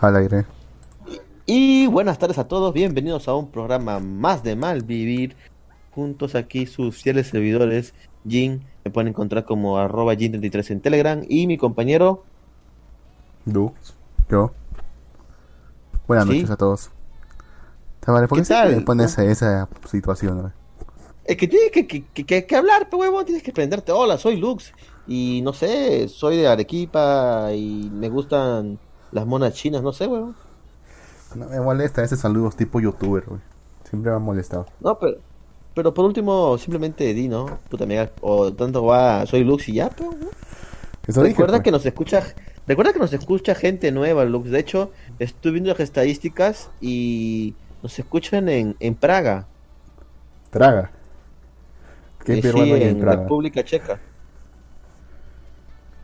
Al aire. Y buenas tardes a todos, bienvenidos a un programa más de mal vivir. Juntos aquí sus fieles servidores, Jin, me pueden encontrar como arroba Jin33 en Telegram y mi compañero Dux, yo. Buenas Sí. noches a todos. Tavares, ¿por ¿Qué qué pones esa situación? güey? Es que tienes que, que, que- que- que hablar, pe huevón, tienes que prenderte. Hola, soy Lux. Y no sé, soy de Arequipa y me gustan las monas chinas, no sé, huevón. No me molesta ese saludos tipo youtuber, güey. Siempre me ha molestado. No, pero, pero por último, simplemente di, ¿no? Puta mega, o tanto va, soy Lux y ya, huevón. Eso dije, Recuerda pues. que nos escucha, recuerda que nos escucha gente nueva, Lux. De hecho, estoy viendo las estadísticas y nos escuchan en, en Praga. Praga. ¿Qué Eh, peruano sí, hay en en Praga? República Checa.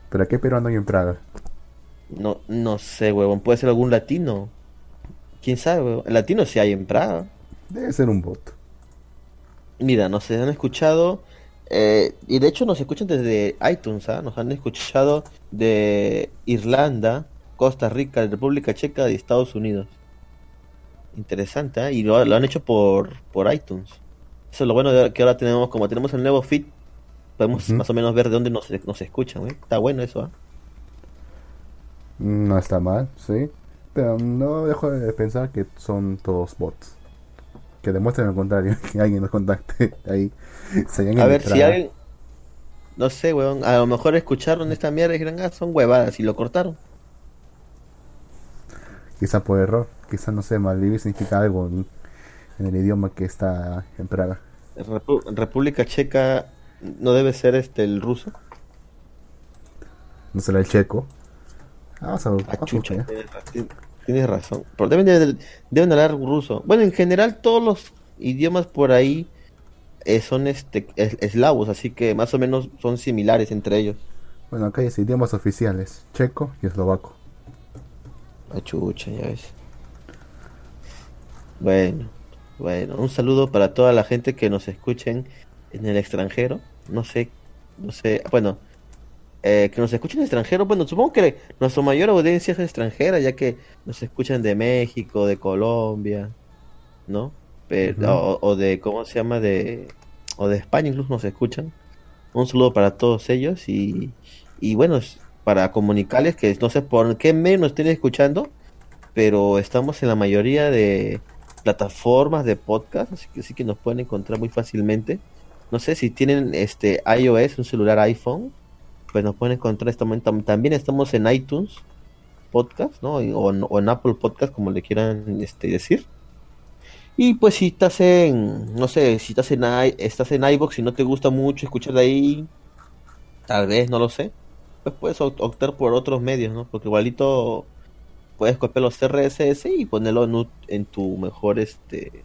¿Pero qué peruano hay en Praga? No, no sé, huevón. Puede ser algún latino. ¿Quién sabe, huevón? Latino sí hay en Praga. Debe ser un bot. Mira, nos han escuchado. eh, y de hecho nos escuchan desde iTunes, ¿ah? Nos han escuchado de Irlanda, Costa Rica, República Checa y Estados Unidos. Interesante, ¿ah? Y lo, lo han hecho por, por iTunes. Eso es lo bueno de que ahora tenemos, como tenemos el nuevo feed, podemos más o menos ver de dónde nos, nos escuchan, ¿eh? Está bueno eso, ¿ah? No está mal, sí. Pero no dejo de pensar que son todos bots. Que demuestren lo contrario, que alguien nos contacte ahí. Se A ver si alguien. No sé, weón. A lo mejor escucharon esta mierda y dijeron, ah, son huevadas y lo cortaron. Quizá por error, quizá no sé, malvivir significa algo en, en el idioma que está en Praga. Repu- República Checa no debe ser este el ruso. No será el checo. Ah, Ah, chucha, tienes ra- ti- tienes razón. Pero deben, de- deben hablar ruso. Bueno, en general todos los idiomas por ahí eh, son este es- eslavos, así que más o menos son similares entre ellos. Bueno, acá dice idiomas oficiales, checo y eslovaco. Ah, chucha, ya ves. Bueno, bueno, un saludo para toda la gente que nos escuchen en el extranjero. No sé, no sé, bueno, eh, que nos escuchen en el extranjero. Bueno, supongo que nuestra mayor audiencia es extranjera, ya que nos escuchan de México, de Colombia, ¿no? Pero, o, o de, ¿cómo se llama? De, o de España incluso nos escuchan. Un saludo para todos ellos y, y bueno, para comunicarles que no sé por qué medio nos estén escuchando, pero estamos en la mayoría de plataformas de podcast, así que sí que nos pueden encontrar muy fácilmente. No sé si tienen este iOS, un celular iPhone, pues nos pueden encontrar. Estamos, tam- también estamos en iTunes Podcast, ¿no? O, en- en Apple Podcast, como le quieran este, decir. Y pues si estás en, no sé, si estás en estás en iBox y no te gusta mucho escuchar de ahí, tal vez, no lo sé, pues puedes opt- optar por otros medios, ¿no? Porque igualito puedes copiar los RSS y ponerlo en, en tu mejor, este,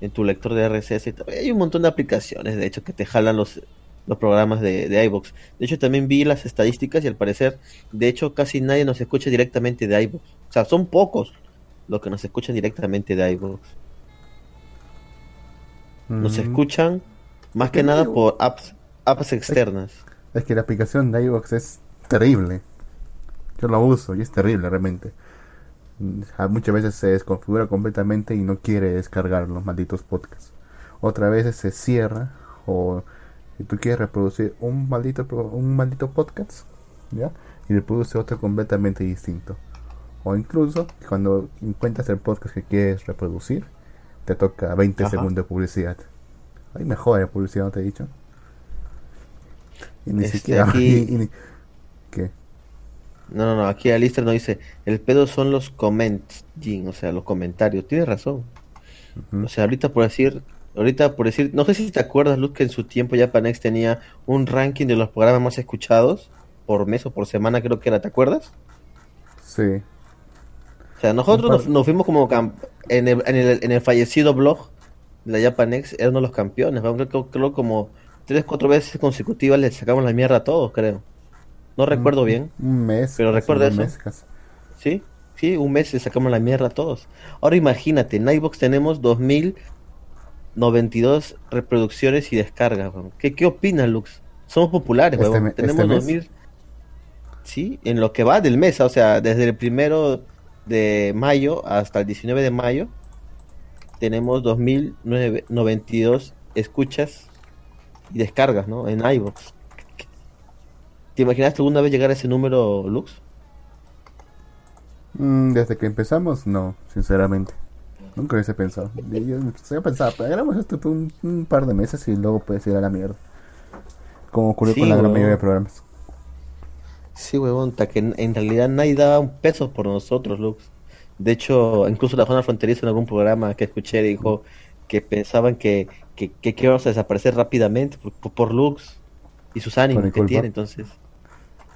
en tu lector de RSS. Hay un montón de aplicaciones, de hecho, que te jalan los, los programas de, de iVoox. De hecho, también vi las estadísticas y al parecer, de hecho, casi nadie nos escucha directamente de iVoox. O sea, son pocos los que nos escuchan directamente de iVoox. Nos Mm, escuchan más que ¿Qué nada digo? por apps, apps externas. Es que la aplicación de iVoox es terrible. Yo la uso y es terrible realmente. Mm, Muchas veces se desconfigura completamente y no quiere descargar los malditos podcasts. Otras veces se cierra o si tú quieres reproducir un maldito un maldito podcast, ¿ya? Y reproduce otro completamente distinto. O incluso cuando encuentras el podcast que quieres reproducir, te toca 20 Ajá. segundos de publicidad. Hay mejor de publicidad, ¿no te he dicho? Y ni Este, siquiera... aquí- y- y ni- ¿Qué? No, no, no, aquí Alistair nos dice, el pedo son los comments, Jin, o sea, los comentarios. Tienes razón. O sea, ahorita por decir, ahorita por decir, no sé si te acuerdas, Luz, que en su tiempo Japanex tenía un ranking de los programas más escuchados por mes o por semana, creo que era, ¿te acuerdas? Sí. O sea, nosotros nos, nos fuimos como en el, en el, en el fallecido blog de la Japanex, uno de los campeones, creo, creo, creo como tres, cuatro veces consecutivas le sacamos la mierda a todos, creo. No recuerdo Un- bien. Un mes. Pero dos eso. meses casi. Sí, sí, un mes le sacamos la mierda a todos. Ahora imagínate, en iVoox tenemos 2092 reproducciones y descargas. weón. ¿Qué, qué opinas, Lux? Somos populares, Este weón. me- Tenemos este mes. 2000. Sí, en lo que va del mes, o sea, desde el primero de mayo hasta el 19 de mayo, tenemos 2092 escuchas y descargas, ¿no? En iVoox. ¿Te imaginas alguna vez llegar a ese número, Lux? Mm, desde que empezamos, no, sinceramente. Nunca hubiese pensado. Yo, yo, pensaba, hagamos esto por un, un, par de meses y luego puedes ir a la mierda. Como ocurrió Sí, con la gran mayoría de programas. Sí, huevón, que en, en realidad nadie daba un peso por nosotros, Lux. De hecho, incluso la zona fronteriza en algún programa que escuché dijo que pensaban que, que, que, íbamos a desaparecer rápidamente por, por, por Lux y sus ánimos que culpa. tiene, entonces.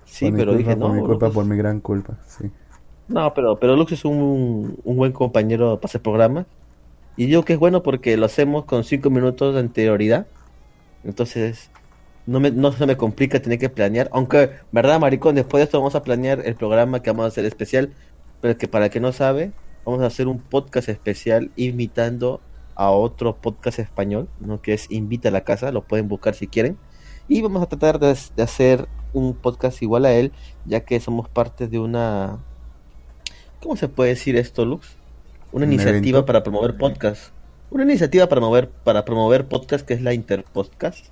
Sí, por pero culpa, dije, por no, mi culpa, Lux- por mi gran culpa, sí. No, pero, pero Lux es un, un buen compañero para hacer programas. Y digo que es bueno porque lo hacemos con cinco minutos de anterioridad. Entonces, no, me, no se me complica tener que planear. Aunque, ¿verdad, maricón? Después de esto vamos a planear el programa que vamos a hacer especial. Pero que para el que no sabe, vamos a hacer un podcast especial imitando a otro podcast español, ¿no? Que es Invita a la Casa. Lo pueden buscar si quieren. Y vamos a tratar de, de hacer un podcast igual a él, ya que somos parte de una... ¿Cómo se puede decir esto, Lux? Una ¿Un iniciativa evento? para promover podcast. Una iniciativa para mover, para promover podcast que es la Interpodcast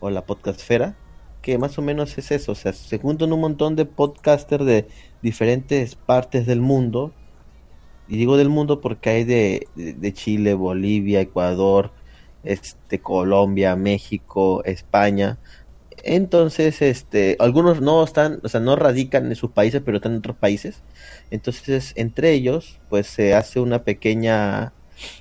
o la Podcastfera, que más o menos es eso, o sea, se juntan un montón de podcasters de diferentes partes del mundo. Y digo del mundo porque hay de, de, de Chile, Bolivia, Ecuador, este Colombia, México, España. Entonces, este, algunos no están, o sea, no radican en sus países, pero están en otros países. Entonces, entre ellos, pues se hace una pequeña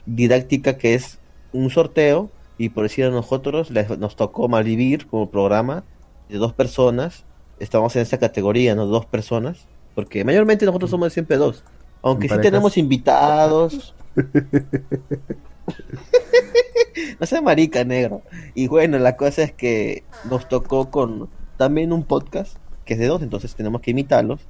didáctica que es un sorteo y por decir a nosotros les- nos tocó malvivir como programa de dos personas. Estamos en esa categoría, ¿no? Dos personas, porque mayormente nosotros somos siempre dos. Aunque ¿En sí parejas? tenemos invitados. no sea marica, negro. Y bueno, la cosa es que nos tocó con también un podcast que es de dos, entonces tenemos que imitarlos.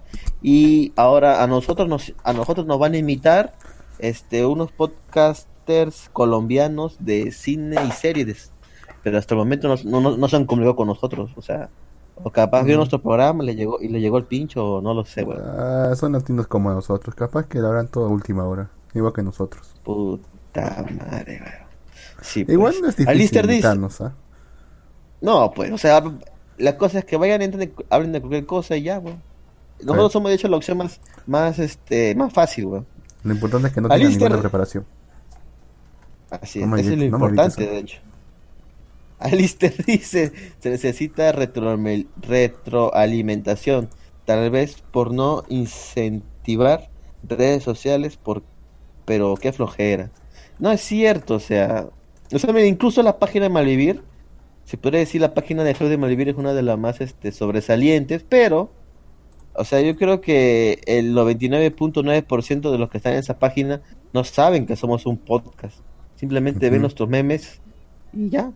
Y ahora a nosotros nos a nosotros nos van a imitar este unos podcasters colombianos de cine y series, pero hasta el momento no, no, no- se han comunicado con nosotros, o sea, o capaz vio Mm. nuestro programa le llegó y le llegó el pincho, o no lo sé, weón. Ah, son latinos como nosotros, capaz que lo harán todo a última hora, igual que nosotros. Puta madre, weón. Sí, pues. Igual no es difícil Alistair dice- ¿ah? No, pues, o sea, la cosa es que vayan, entren, hablen de cualquier cosa y ya, weón. Nosotros Sí. somos de hecho la opción más, más, este, más fácil, weón. Lo importante es que no tengan Alistair- ninguna preparación. Así es, eso es lo no importante, grites, de hecho. Alistair dice, se necesita retroamel- retroalimentación, tal vez por no incentivar redes sociales, por pero qué flojera. No es cierto, o sea, o sea, mira, incluso la página de Malvivir, se podría decir la página de Facebook de Malvivir es una de las más este, sobresalientes, pero, o sea, yo creo que el 99.9% de los que están en esa página no saben que somos un podcast. Simplemente ven nuestros memes y ya.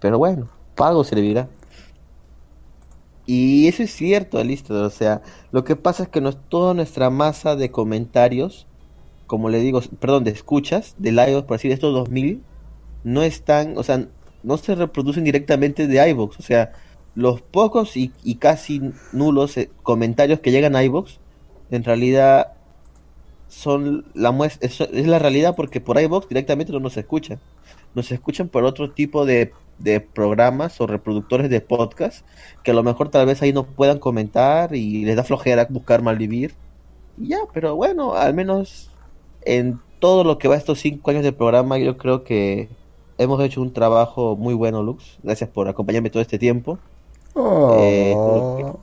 Pero bueno, para algo servirá. Y eso es cierto, listo. O sea, lo que pasa es que no es toda nuestra masa de comentarios, como le digo, perdón, de escuchas, de live, por decir, estos 2000, no están, o sea, no se reproducen directamente de iVoox. O sea, los pocos y, y casi nulos eh, comentarios que llegan a iVoox, en realidad son la muestra, es, es la realidad porque por iVoox directamente no nos escuchan. Nos escuchan por otro tipo de, de programas o reproductores de podcast que a lo mejor tal vez ahí no puedan comentar y les da flojera buscar malvivir. Y ya, pero bueno, al menos en todo lo que va estos cinco años de programa, yo creo que hemos hecho un trabajo muy bueno, Lux. Gracias por acompañarme todo este tiempo. Eh, Oh,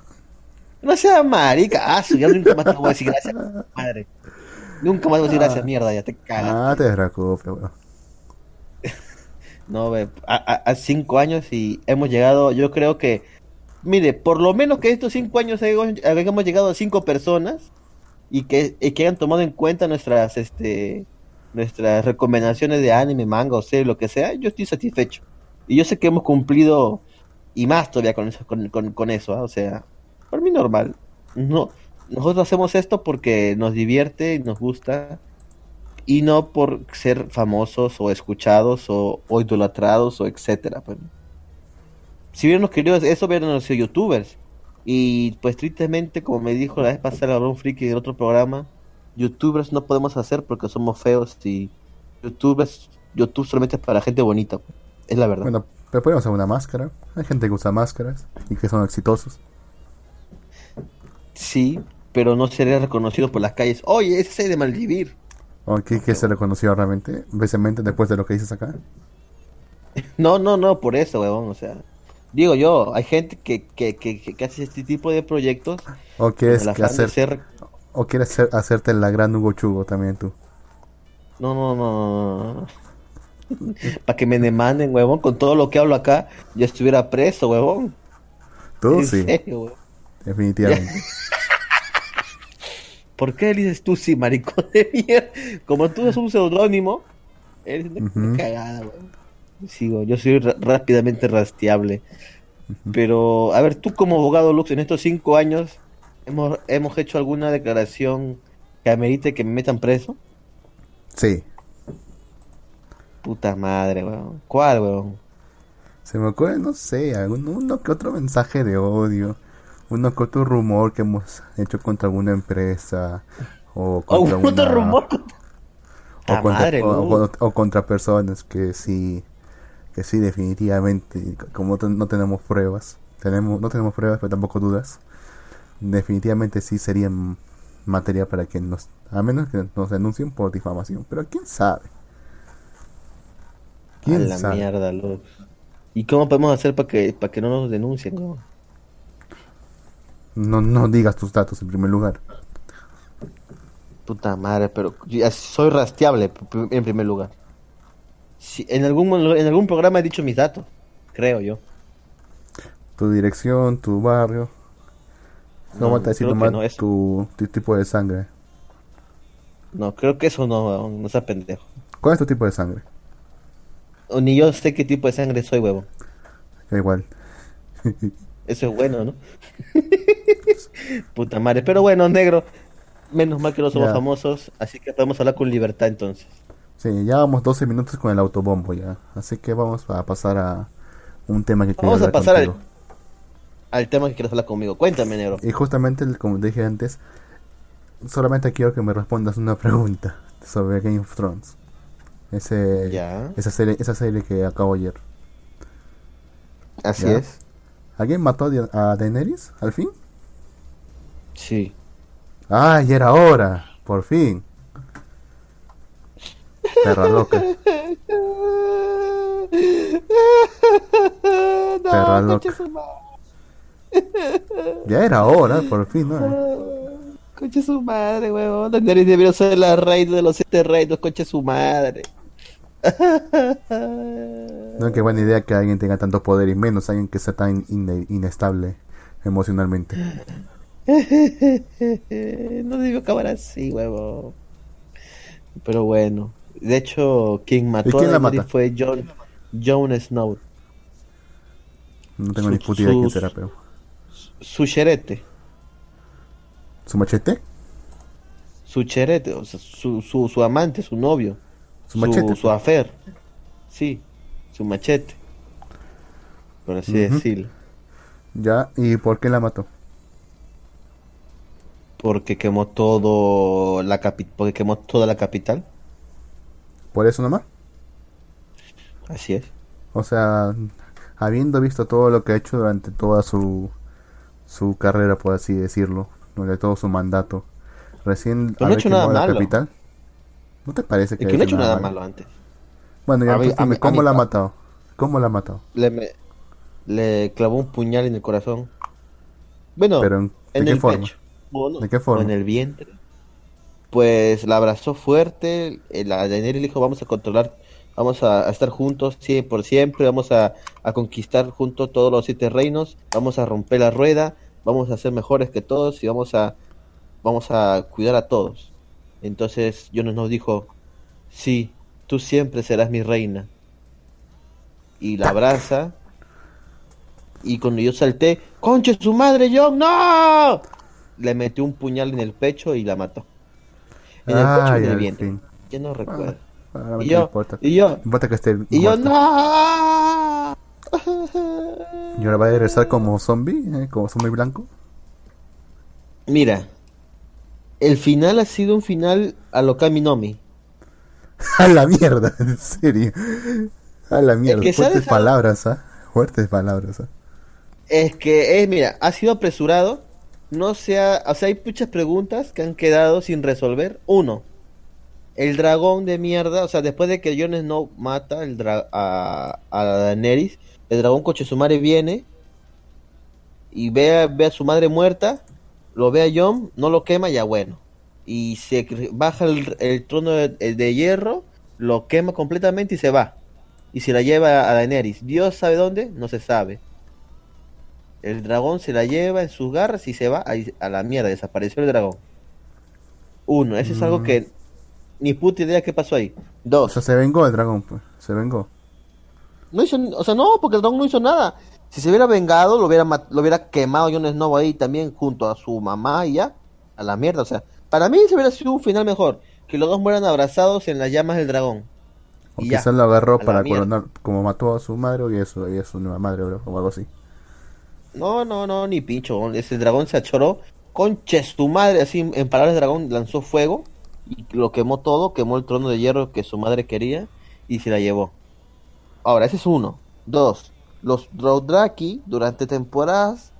No sea marica, ah, ya nunca más te voy a decir gracias, madre. Nunca más te voy a decir gracias, mierda, ya te cagas. ah, te preocupes, weón. No, ve, a, a- a cinco años y hemos llegado, yo creo que, mire, por lo menos que estos cinco años hayamos llegado a cinco personas y que, y que hayan tomado en cuenta nuestras, este, nuestras recomendaciones de anime, manga o serie, lo que sea, yo estoy satisfecho. Y yo sé que hemos cumplido y más todavía con eso, con, con, con eso, ¿ah? o sea, por mí normal. No, nosotros hacemos esto porque nos divierte y nos gusta y no por ser famosos o escuchados o, idolatrados o etcétera. pues. Si hubiéramos querido eso, hubiéramos sido youtubers. Y pues tristemente, como me dijo la vez pasada un Friki del otro programa, youtubers no podemos hacer porque somos feos y youtubers, YouTube solamente es para gente bonita. Es la verdad. Bueno, pero podemos usar una máscara. Hay gente que usa máscaras y que son exitosos. Sí, pero no sería reconocido por las calles. Oye, ese es de Maldivir. ¿O qué, qué se reconoció realmente? Vecemente después de lo que dices acá. No, no, no, por eso, weón. O sea, digo yo, hay gente que, que, que, que hace este tipo de proyectos. ¿O quieres, hacer, ser- o quieres hacer- hacerte la gran Hugo Chugo también tú? No, no, no. Para que me demanden, huevón, con todo lo que hablo acá, yo estuviera preso, huevón. Tú En sí, serio, huevón. definitivamente. ¿Por qué dices tú sí, maricón de mierda? Como tú eres un seudónimo, eres una Ujú. cagada, huevón. Sigo, yo soy rápidamente rastreable. Pero, a ver, tú como abogado Lux, en estos cinco años, ¿hemos, hemos hecho alguna declaración que amerite que me metan preso? Sí. Puta madre, weón. ¿Cuál, weón? Se me ocurre, no sé, algún, uno que otro mensaje de odio, uno que otro rumor que hemos hecho contra alguna empresa, o Oh, contra otro una- rumor. o Ah, contra, madre, o- Luz. o- o contra personas que sí, que sí, definitivamente, como no tenemos pruebas, tenemos, no tenemos pruebas, pero tampoco dudas, definitivamente sí serían materia para que nos, a menos que nos denuncien por difamación, pero quién sabe. A ¿Quién la sabe? mierda. ¿Y cómo podemos hacer para que, para que no nos denuncien, weón? No, no digas tus datos en primer lugar. Puta madre, pero soy rastreable en primer lugar. En, algún, en algún programa he dicho mis datos, creo yo. tu dirección, tu barrio. No, No, a decir nomás no, tu, tu tipo de sangre. No, creo que eso no, no sea pendejo. ¿Cuál es tu tipo de sangre? O ni yo sé qué tipo de sangre soy, huevo. Da igual. Eso es bueno, ¿no? Puta madre. Pero bueno, negro. Menos mal que no somos Ya. famosos, así que podemos hablar con libertad entonces. Sí, ya vamos 12 minutos con el autobombo ya. Así que vamos a pasar a un tema que quería Vamos a pasar al, tema que quieres hablar conmigo. Cuéntame, negro. Y justamente, como te dije antes, solamente quiero que me respondas una pregunta sobre Game of Thrones. Ese, Ya. esa, serie, esa serie que acabo ayer. Así Ya. es. ¿Alguien mató a Daenerys al fin? Sí. ¡Ah, ya era hora! ¡Por fin! Perra loca. Perra no, loca. su madre. Ya era hora, por fin, ¿no? Su madre, huevón. Daenerys debería ser la reina de los siete reinos, concha su madre. No, qué buena idea que alguien tenga tanto poder y menos alguien que sea tan ine- inestable emocionalmente. no debió acabar así, huevón. Pero bueno. De hecho, quien mató ¿Y quién a la Daenerys mata? fue Jon, Jon Snow. No tengo Su- ni puta idea quién sus- será, pero. Su cherete. ¿Su machete? Su cherete, o sea, su, su, su amante, su novio. ¿Su machete? Su afer. Sí, su machete. Por así decirlo. Ya, ¿y por qué la mató? Porque quemó todo la capi porque quemó toda la capital. ¿Por eso nomás? Así es. O sea, habiendo visto todo lo que ha hecho durante toda su, su carrera, por así decirlo, durante todo su mandato, recién no ha hecho nada malo. capital, ¿no te parece que ha no he hecho nada malo? malo antes. Bueno, ya a dime, ¿cómo la ha matado? ¿Cómo la ha matado? Le, me- le clavó un puñal en el corazón. Bueno, Pero en- ¿de en qué el forma? pecho. Bueno, ¿De qué forma? en el vientre. Pues la abrazó fuerte. eh, La Daenerys le dijo: Vamos a controlar, vamos a, estar juntos sí, por siempre. Vamos a, conquistar juntos todos los siete reinos. Vamos a romper la rueda. Vamos a ser mejores que todos y vamos a, vamos a cuidar a todos. Entonces Jonas nos dijo: Sí, tú siempre serás mi reina. Y la abraza. Y cuando yo salté, ¡Conche su madre, John! ¡No! Le metió un puñal en el pecho y la mató. En el Ay, en el vientre. fin. Yo no recuerdo. Ah, y ¿qué yo, importa? y yo, No importa que esté y yo. ¡No! ¿Y ahora va a regresar como zombie? ¿eh? ¿Como zombie blanco? Mira, el final ha sido un final a lo Kaminomi. A la mierda, en serio. A la mierda. Fuertes palabras, ¿ah? Fuertes palabras, ¿ah? Es que, es, mira, ha sido apresurado. No sea, o sea, hay muchas preguntas que han quedado sin resolver. Uno, el dragón de mierda, o sea, después de que Jon Snow mata el a, a Daenerys, el dragón coche su madre viene y ve a, ve a su madre muerta, lo ve a Jon, no lo quema, ya bueno. Y se baja el, trono de, hierro, lo quema completamente y se va. Y se la lleva a Daenerys. Dios sabe dónde, no se sabe. El dragón se la lleva en sus garras y se va a, la mierda, desapareció el dragón. Uno, eso es algo mm. que ni puta idea qué pasó ahí. Dos. O sea, se vengó el dragón, pues. Se vengó. No hizo, o sea, no, porque el dragón no hizo nada. Si se hubiera vengado, lo hubiera, lo hubiera quemado Jon Snow ahí también junto a su mamá y ya. A la mierda, o sea. Para mí se hubiera sido un final mejor. Que los dos mueran abrazados en las llamas del dragón. O y quizás lo agarró para coronar, como mató a su madre y eso, y a su nueva madre, bro, o algo así. No, no, no, ni pincho. Ese dragón se achoró. Conches, tu madre, así en palabras de dragón, lanzó fuego y lo quemó todo, quemó el trono de hierro que su madre quería y se la llevó. Ahora, ese es uno. Dos, los Dothraki durante temporadas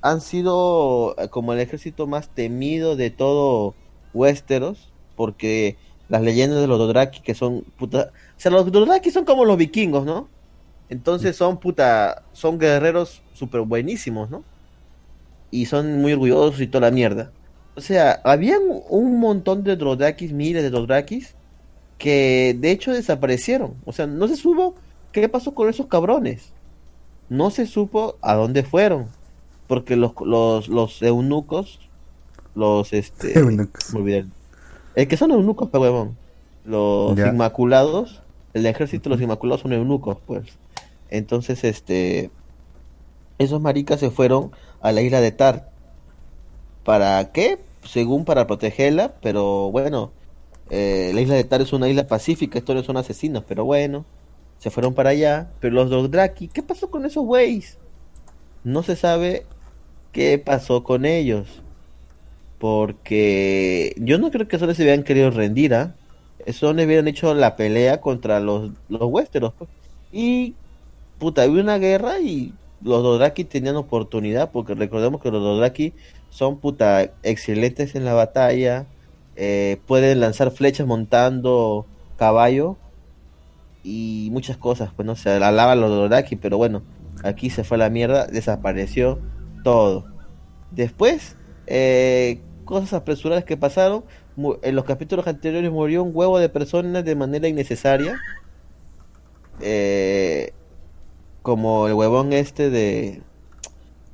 han sido eh, como el ejército más temido de todo Westeros, porque las leyendas de los Dothraki que son puta, o sea, los Dothraki son como los vikingos, ¿no? Entonces son puta, son guerreros súper buenísimos, ¿no? Y son muy orgullosos y toda la mierda. O sea, habían un montón de Drodrakis, miles de Drodrakis, que de hecho desaparecieron. O sea, no se supo qué pasó con esos cabrones. No se supo a dónde fueron. Porque los, los, los eunucos, los este. Eunucos. Me olvidé. El que son eunucos, pero huevón. Los inmaculados, el ejército de los inmaculados son eunucos, pues. Entonces, este. Esos maricas se fueron a la isla de Tar. ¿Para qué? según para protegerla, pero bueno, eh, la isla de Tar es una isla pacífica, estos no son asesinos, pero bueno, se fueron para allá. Pero los Dothraki, ¿qué pasó con esos güeyes? No se sabe qué pasó con ellos. Porque yo no creo que solo se hubieran querido rendir, ¿ah? Eso no hubieran hecho la pelea contra los, los. Pues. Y, puta, había una guerra y los Dothraki tenían oportunidad, porque recordemos que los Dothraki son puta excelentes en la batalla, eh, pueden lanzar flechas montando caballo y muchas cosas, pues no se alaba los Dothraki, pero bueno, aquí se fue la mierda, desapareció todo. Después, eh, cosas apresuradas que pasaron, en los capítulos anteriores murió un huevo de personas de manera innecesaria. Eh, como el huevón este de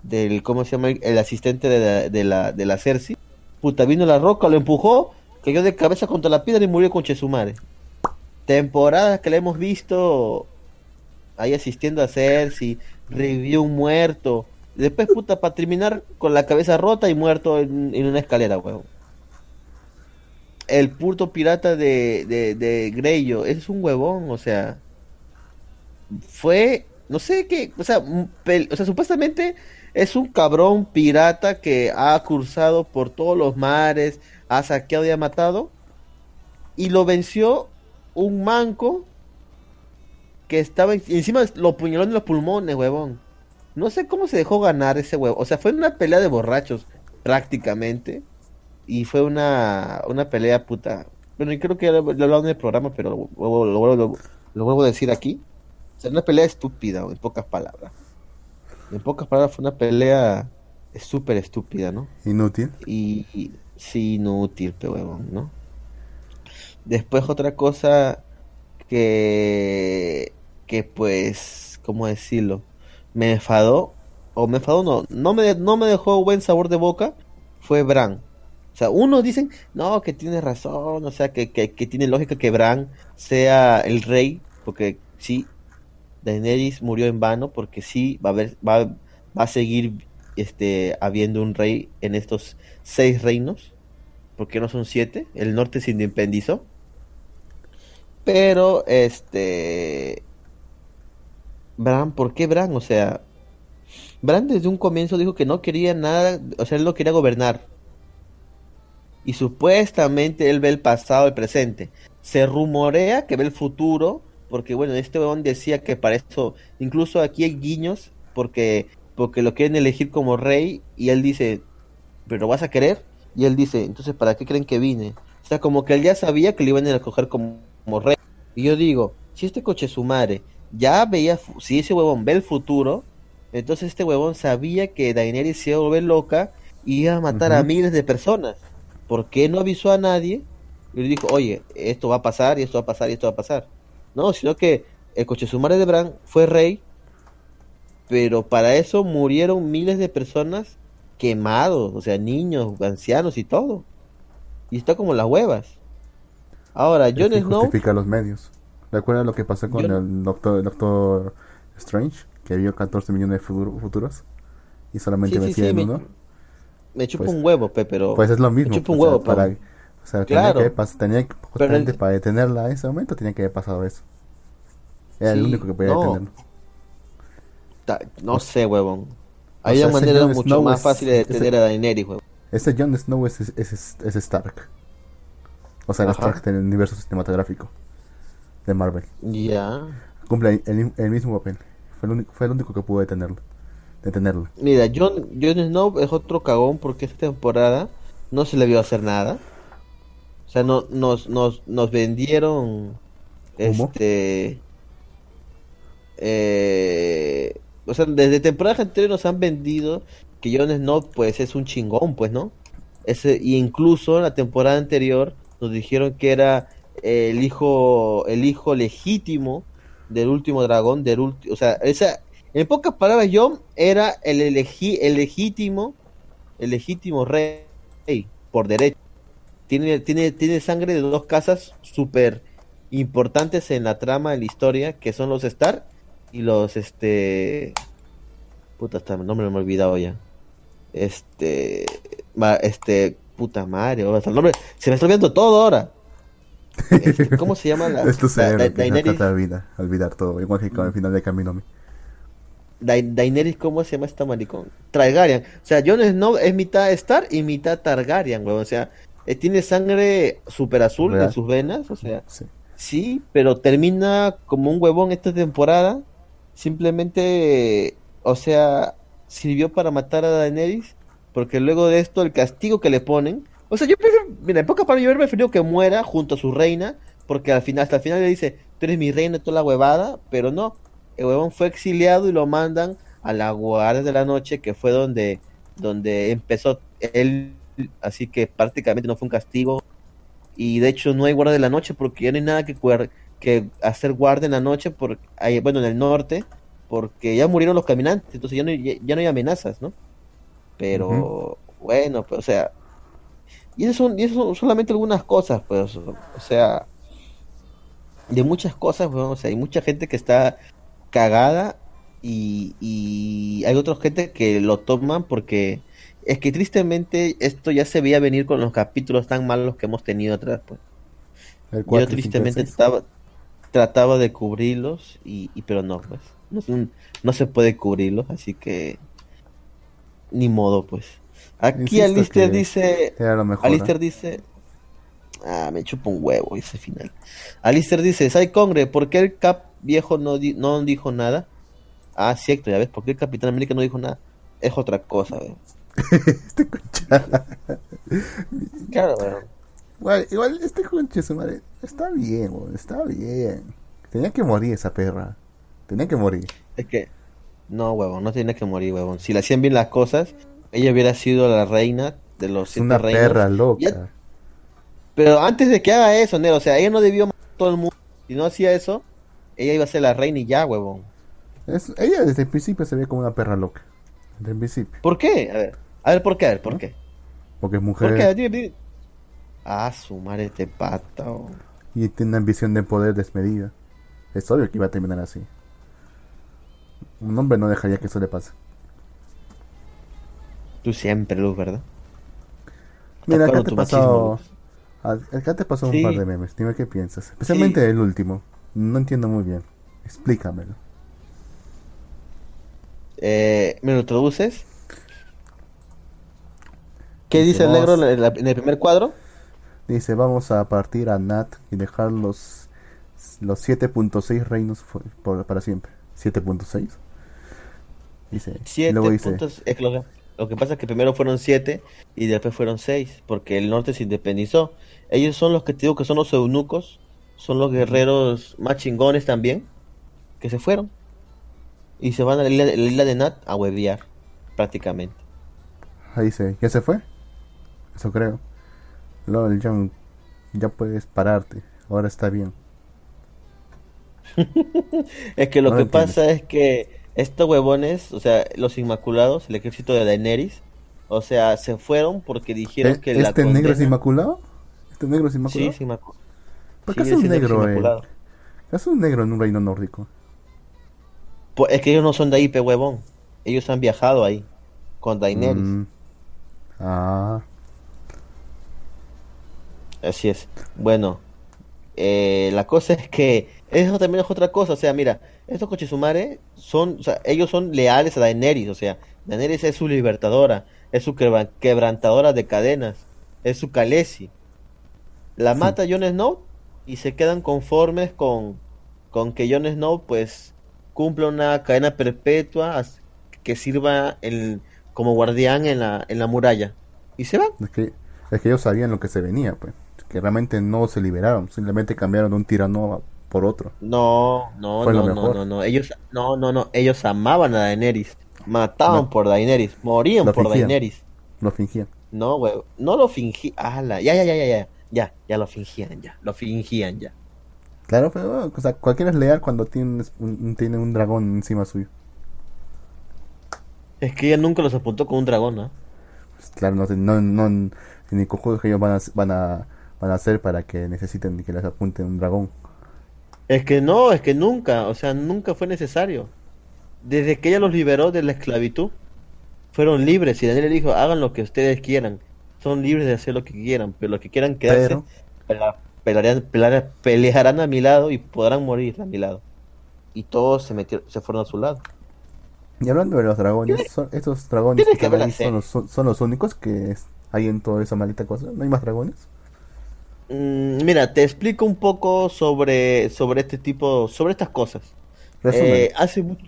del cómo se llama el asistente de la, de la, de la Cersei. Puta vino la roca lo empujó cayó de cabeza contra la piedra y murió con Chesumare temporadas que le hemos visto ahí asistiendo a Cersei revivió un muerto. Después puta para terminar con la cabeza rota y muerto en, una escalera huevón. El puto pirata de, de, de Greyo es un huevón o sea fue no sé qué, o sea, o sea, supuestamente es un cabrón pirata que ha cruzado por todos los mares, ha saqueado y ha matado. Y lo venció un manco que estaba encima lo puñaló en los pulmones, huevón. No sé cómo se dejó ganar ese huevo. O sea, fue una pelea de borrachos, prácticamente. Y fue una, una pelea puta. Bueno, y creo que lo he hablado en el programa, pero lo, lo vuelvo a decir aquí una pelea estúpida, en pocas palabras. En pocas palabras fue una pelea súper estúpida, ¿no? Inútil. Y, sí, inútil, pero ¿no? Después otra cosa que, que pues, ¿cómo decirlo? Me enfadó, o me enfadó, no, no me, no me dejó buen sabor de boca, fue Bran. O sea, unos dicen, no, que tiene razón, o sea, que, que, que tiene lógica que Bran sea el rey, porque sí, Daenerys murió en vano porque sí va a haber, va, va a seguir este habiendo un rey en estos seis reinos, porque no son siete, el norte se independizó. Pero este Bran, ¿por qué Bran? O sea, Bran desde un comienzo dijo que no quería nada, o sea, él no quería gobernar. Y supuestamente él ve el pasado y presente. Se rumorea que ve el futuro, porque bueno, este weón decía que para eso, incluso aquí hay guiños, porque, porque lo quieren elegir como rey, y él dice, ¿pero vas a querer? Y él dice, entonces, ¿para qué creen que vine? O sea, como que él ya sabía que le iban a coger como, como rey. Y yo digo, si este coche su madre ya veía, si ese huevón ve el futuro, entonces este huevón sabía que Daenerys se iba a volver loca y iba a matar a miles de personas. ¿Por qué no avisó a nadie? Y le dijo, oye, esto va a pasar y esto va a pasar y esto va a pasar. No, sino que el coche su madre de Bran fue rey, pero para eso murieron miles de personas quemados, o sea, niños, ancianos y todo. Y está como las huevas. Ahora, Jon Snow... justifica los medios. ¿Recuerdas lo que pasó con el, doctor, el Doctor Strange? Que vio 14 millones de futuros y solamente sí, sí, uno. Me, chupa pues un huevo, pe, pero... Pues es lo mismo. Me chupa un sea, huevo, para, pero... O sea, Claro. tenía que, pas- tenía que- justamente el- para detenerla en ese momento tenía que haber pasado eso. Era el único que podía no. detenerlo. Ta- No sé, huevón. Ese maneras Jon mucho Snow más es- fáciles de ese- detener a Daenerys, huevón. Ese Jon Snow es, es, es, Stark. O sea, el. Stark del universo cinematográfico de Marvel. Ya. Cumple el, el mismo papel. Fue el, único, fue el único que pudo detenerlo. Detenerlo. Mira, Jon, Jon Snow es otro cagón porque esta temporada no se le vio hacer nada. O sea, no, nos, nos, nos vendieron este eh, o sea, desde temporadas anteriores nos han vendido que Jon Snow pues es un chingón, pues, ¿no? Ese, y incluso en la temporada anterior nos dijeron que era el hijo el hijo legítimo del último dragón, del ulti- o sea, esa en pocas palabras Jon era el elegi- el legítimo el legítimo rey por derecho. Tiene tiene tiene sangre de dos casas súper importantes en la trama de la historia, que son los Stark y los este puta hasta el nombre me he olvidado ya. Este este puta madre, hasta el nombre se me está olvidando todo ahora. Este, ¿Cómo se llama la, es tu la- cerebro la- que se trata de olvidar, olvidar todo. Igual que con el final de Camino. Da- Daenerys, ¿cómo se llama esta maricón? Targaryen. O sea, Jon Snow es mitad Star y mitad Targaryen, weón. O sea, eh, tiene sangre super azul Real. en sus venas. O sea, Sí. sí, pero termina como un huevón esta temporada. Simplemente, o sea, sirvió para matar a Daenerys. Porque luego de esto, el castigo que le ponen. O sea, yo prefiero, mira, en pocas palabras, yo preferido que muera junto a su reina. Porque al final, hasta el final le dice, tú eres mi reina toda la huevada. Pero no, el huevón fue exiliado y lo mandan a la guardia de la noche, que fue donde, donde empezó él. Así que prácticamente no fue un castigo. Y de hecho no hay guardia de la noche porque ya no hay nada que, que hacer guardia en la noche, por, bueno, en el norte, porque ya murieron los caminantes, entonces ya no, hay- ya, ya no hay amenazas, ¿no? Pero bueno, pues, o sea, y eso, son, y eso son solamente algunas cosas, pues, o sea, de muchas cosas, pues, o sea, hay mucha gente que está cagada y, y hay otra gente que lo toman porque es que tristemente esto ya se veía venir con los capítulos tan malos que hemos tenido atrás, pues. El Yo 4, tristemente trataba, trataba de cubrirlos, y, y- pero no, pues. No, no se puede cubrirlos, así que. Ni modo, pues. Aquí Insisto Alistair dice. Mejor. Alistair ¿eh? dice. Ah, me chupa un huevo ese final. Alistair dice: Sai Congre, ¿por qué el Cap viejo no, di- no dijo nada? Ah, cierto, ya ves, ¿por qué el Capitán América no dijo nada? Es otra cosa, weón. Este concha. Claro, weón. Igual, igual este concha su madre está bien, weón, está bien. Tenía que morir esa perra. Tenía que morir. Es que, no, huevón, no tiene que morir, huevón. Si le hacían bien las cosas, ella hubiera sido la reina de los siete una reinos. perra loca. Ya- Pero antes de que haga eso, Nero, o sea, ella no debió matar a todo el mundo. Si no hacía eso, ella iba a ser la reina y ya, huevón. Es- ella desde el principio se ve como una perra loca. Desde el principio. ¿Por qué? A ver, a ver, ¿por qué? A ver, ¿por qué? Porque es ¿Por mujer qué? Dime, dime. Ah, su madre te pata, oh. y tiene una ambición de poder desmedida. Es obvio que iba a terminar así. Un hombre no dejaría que eso le pase. Tú siempre, Luz, ¿verdad? Mira, acá te pasó. machismo, Acá te pasó Sí. un par de memes. Dime qué piensas. Especialmente Sí. el último. No entiendo muy bien. Explícamelo. Eh, ¿Me lo introduces? ¿Qué dice el negro en, en el primer cuadro? Dice, vamos a partir a Nat y dejar los, los 7.6 reinos por- para siempre. 7.6. Dice, luego dice, puntos. es que lo, que pasa es que primero fueron siete y después fueron seis, porque el norte se independizó. Ellos son los que te digo que son los eunucos, son los guerreros más chingones también, que se fueron. Y se van a la isla, la isla de Nat a huevear, prácticamente. ahí dice, ¿ya se fue? Eso creo. LOL, John, ya puedes pararte. Ahora está bien. Es que lo No que entiendo. pasa es que estos huevones, o sea, los Inmaculados, el ejército de Daenerys, o sea, se fueron porque dijeron ¿E- que la ¿Este negro es inmaculado? ¿Este negro es Sí, inmaculado? es inmacu- ¿Por qué sí, es un negro es negro? eh? inmaculado. ¿Qué hace un negro en un reino nórdico? Pues es que ellos no son de ahí, pe huevón. Ellos han viajado ahí con Daenerys. Mm. Ah, Así es. Bueno, eh, la cosa es que eso también es otra cosa. O sea, mira, estos Kochizumare son, o sea, ellos son leales a Daenerys. O sea, Daenerys es su libertadora, es su quebra- quebrantadora de cadenas, es su Khaleesi. La Sí. mata Jon Snow y se quedan conformes con, con que Jon Snow, pues, cumpla una cadena perpetua que sirva el- como guardián en la, en la muralla. Y se van. es que, es que ellos sabían lo que se venía, pues. Que realmente no se liberaron, simplemente cambiaron de un tirano por otro. No, no, Fue no, no, no, no. Ellos, no, no, no. Ellos amaban a Daenerys. Mataban No. por Daenerys. Morían Lo por fingían. Daenerys. Lo fingían. No, güey. No lo fingían. Ya, ya, ya, ya, ya. Ya, ya lo fingían, ya. Lo fingían, ya. Claro, pero o sea, cualquiera es leal cuando tienes un, tiene un dragón encima suyo. Es que ella nunca los apuntó con un dragón, ¿no? Pues, claro, no, no, no, ni cojudos que ellos van a, van a, van a hacer para que necesiten que les apunte un dragón. Es que no, es que nunca. O sea, nunca fue necesario. Desde que ella los liberó de la esclavitud, fueron libres. Y Daniel le dijo, hagan lo que ustedes quieran. Son libres de hacer lo que quieran, pero los que quieran quedarse, Pero- pelearán- pelearán a mi lado y podrán morir a mi lado. Y todos se metieron, se fueron a su lado. Y hablando de los dragones, son, estos dragones que que ahí son los, son, son los únicos que hay en toda esa maldita cosa. ¿No hay más dragones? Mm, mira, te explico un poco sobre, sobre este tipo, sobre estas cosas. Eh, hace mucho,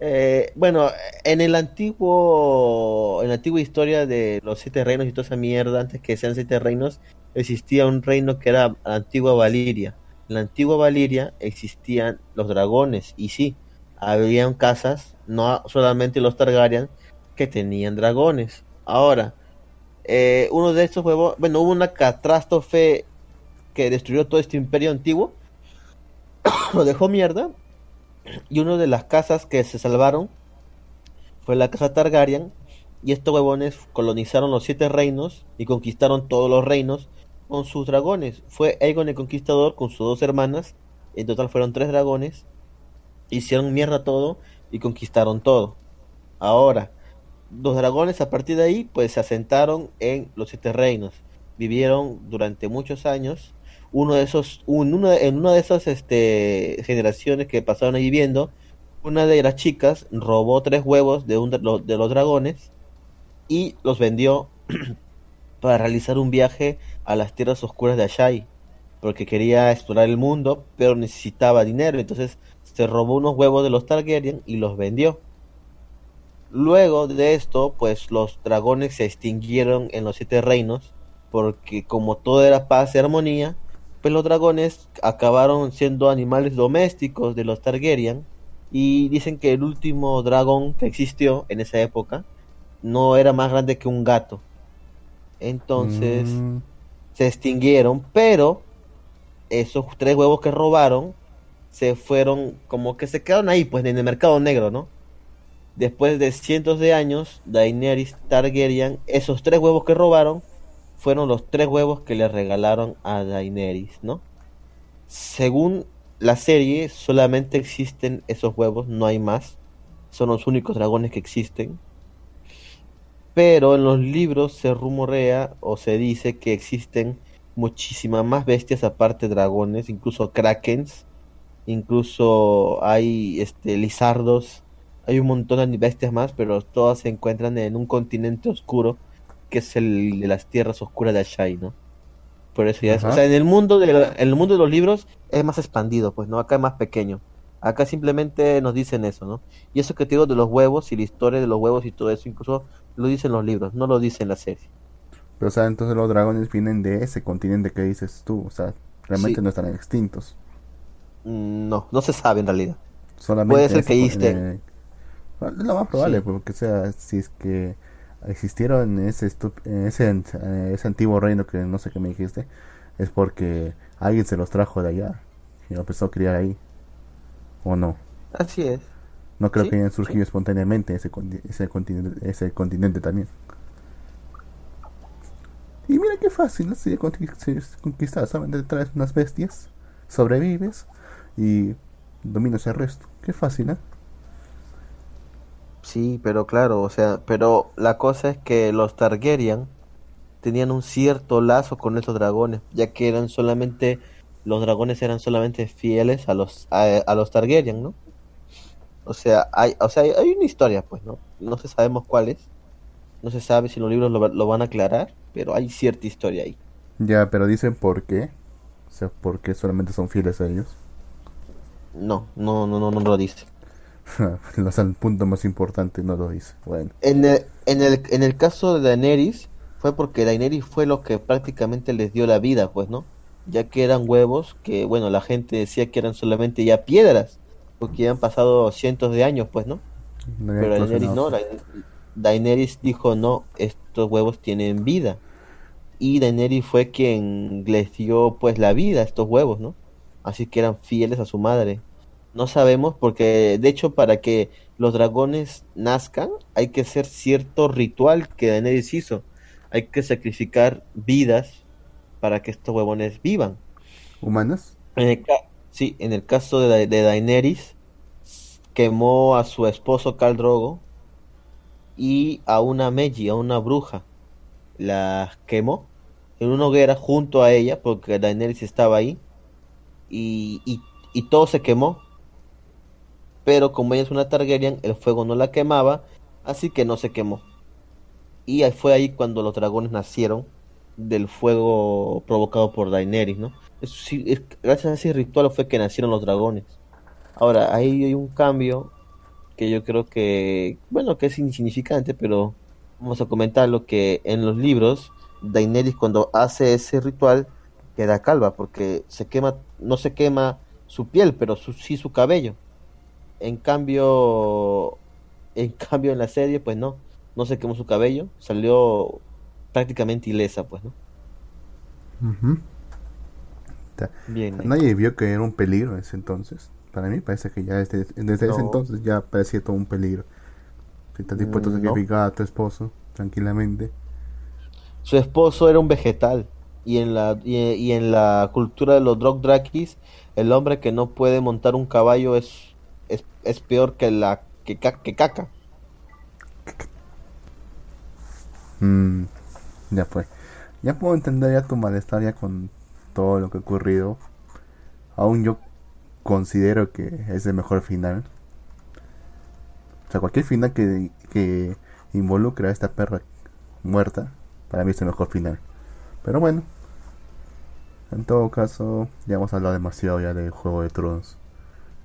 eh, bueno, en el antiguo, en la antigua historia de los siete reinos y toda esa mierda, antes que sean siete reinos, existía un reino que era la antigua Valiria. En la antigua Valiria existían los dragones y sí, habían casas, no solamente los Targaryen, que tenían dragones. Ahora, eh, uno de estos huevos, bueno, hubo una catástrofe que destruyó todo este imperio antiguo, lo dejó mierda, y una de las casas que se salvaron fue la casa Targaryen, y estos huevones colonizaron los siete reinos y conquistaron todos los reinos con sus dragones. Fue Aegon el Conquistador con sus dos hermanas, en total fueron tres dragones, hicieron mierda todo y conquistaron todo. Ahora, los dragones a partir de ahí pues se asentaron en los siete reinos. Vivieron durante muchos años. Uno de esos, en una de esas este, generaciones que pasaron ahí viviendo, una de las chicas robó tres huevos de, un, de los dragones y los vendió para realizar un viaje a las tierras oscuras de Ashai, porque quería explorar el mundo, pero necesitaba dinero, entonces se robó unos huevos de los Targaryen y los vendió. Luego de esto, pues los dragones se extinguieron en los siete reinos, porque como todo era paz y armonía, pues los dragones acabaron siendo animales domésticos de los Targaryen, y dicen que el último dragón que existió en esa época no era más grande que un gato. Entonces Mm, se extinguieron, pero esos tres huevos que robaron se fueron como que se quedaron ahí, pues en el mercado negro, ¿no? Después de cientos de años, Daenerys Targaryen, esos tres huevos que robaron fueron los tres huevos que le regalaron a Daenerys, ¿no? Según la serie, solamente existen esos huevos, no hay más. Son los únicos dragones que existen. Pero en los libros se rumorea o se dice que existen muchísimas más bestias aparte de dragones, incluso krakens, incluso hay este lizardos, hay un montón de bestias más, pero todas se encuentran en un continente oscuro, que es el de las tierras oscuras de Ashai, ¿no? Por eso ya es, o sea, en el mundo de en el mundo de los libros es más expandido, pues, ¿no? Acá es más pequeño. Acá simplemente nos dicen eso, ¿no? Y eso que te digo de los huevos y la historia de los huevos y todo eso, incluso lo dicen los libros, no lo dice en la serie. Pero, o sea, entonces los dragones vienen de ese continente que dices tú. O sea, realmente Sí. no están extintos. Mm, No, no se sabe en realidad. Solamente Puede ser ese que existen. es lo más probable, Sí. porque sea, si es que existieron en ese, estu- en ese, eh, ese antiguo reino que no sé qué me dijiste, es porque alguien se los trajo de allá y lo empezó a criar ahí. ¿O no? Así es. No creo Sí, que hayan surgido espontáneamente ese, ese, continente, ese continente también. Y mira qué fácil, ¿no? Si conqui- si conquistas, solamente traes unas bestias, sobrevives y dominas el resto. Qué fácil, ¿eh? Sí, pero claro, o sea, pero la cosa es que los Targaryen tenían un cierto lazo con esos dragones, ya que eran solamente, los dragones eran solamente fieles a los, a, a los Targaryen, ¿no? O sea, hay, o sea, hay, una historia, pues, ¿no? No se sabemos cuál es, no se sabe si los libros lo, lo van a aclarar, pero hay cierta historia ahí. Ya, pero dicen por qué. O sea, por qué solamente son fieles a ellos. No, no, no, no, no lo dice. el punto más importante no lo dice. Bueno, En el, en el, en el caso de Daenerys, fue porque Daenerys fue lo que prácticamente les dio la vida, pues, ¿no? Ya que eran huevos que, bueno, la gente decía que eran solamente ya piedras, porque ya han pasado cientos de años, pues, ¿no? Pero Daenerys no, Da- Daenerys dijo, no, estos huevos tienen vida. Y Daenerys fue quien les dio, pues, la vida a estos huevos, ¿no? Así que eran fieles a su madre. No sabemos porque, de hecho, para que los dragones nazcan, hay que hacer cierto ritual que Daenerys hizo. Hay que sacrificar vidas para que estos huevones vivan. ¿Humanas? En el sí, en el caso de, Da- de Daenerys, quemó a su esposo Khal Drogo y a una Meji, a una bruja. Las quemó en una hoguera junto a ella, porque Daenerys estaba ahí. Y, y, y todo se quemó. Pero como ella es una Targaryen, el fuego no la quemaba, así que no se quemó. Y fue ahí cuando los dragones nacieron del fuego provocado por Daenerys, ¿no? Es, es- gracias a ese ritual fue que nacieron los dragones. Ahora, ahí hay un cambio que yo creo que, bueno, que es insignificante, pero vamos a comentarlo que en los libros, Daenerys cuando hace ese ritual queda calva porque se quema, no se quema su piel, pero su- sí su cabello. En cambio, en cambio en la serie, pues no, no se quemó su cabello, salió prácticamente ilesa, pues, ¿no? Ujú. Ta- Bien. Nadie vio que era un peligro en ese entonces. Para mí parece que ya desde, desde ese entonces ya parecía todo un peligro. Si estás dispuesto a no. sacrificar a tu esposo tranquilamente. Su esposo era un vegetal. Y en la, y, y en la cultura de los Dothraki, el hombre que no puede montar un caballo es, es, es peor que la que, que caca. Mm, ya fue. Ya puedo entender ya tu malestar ya con todo lo que ha ocurrido. Aún yo considero que es el mejor final. O sea, cualquier final que, que involucre a esta perra muerta, para mí es el mejor final. Pero bueno, en todo caso, ya hemos hablado demasiado ya de Juego de Tronos.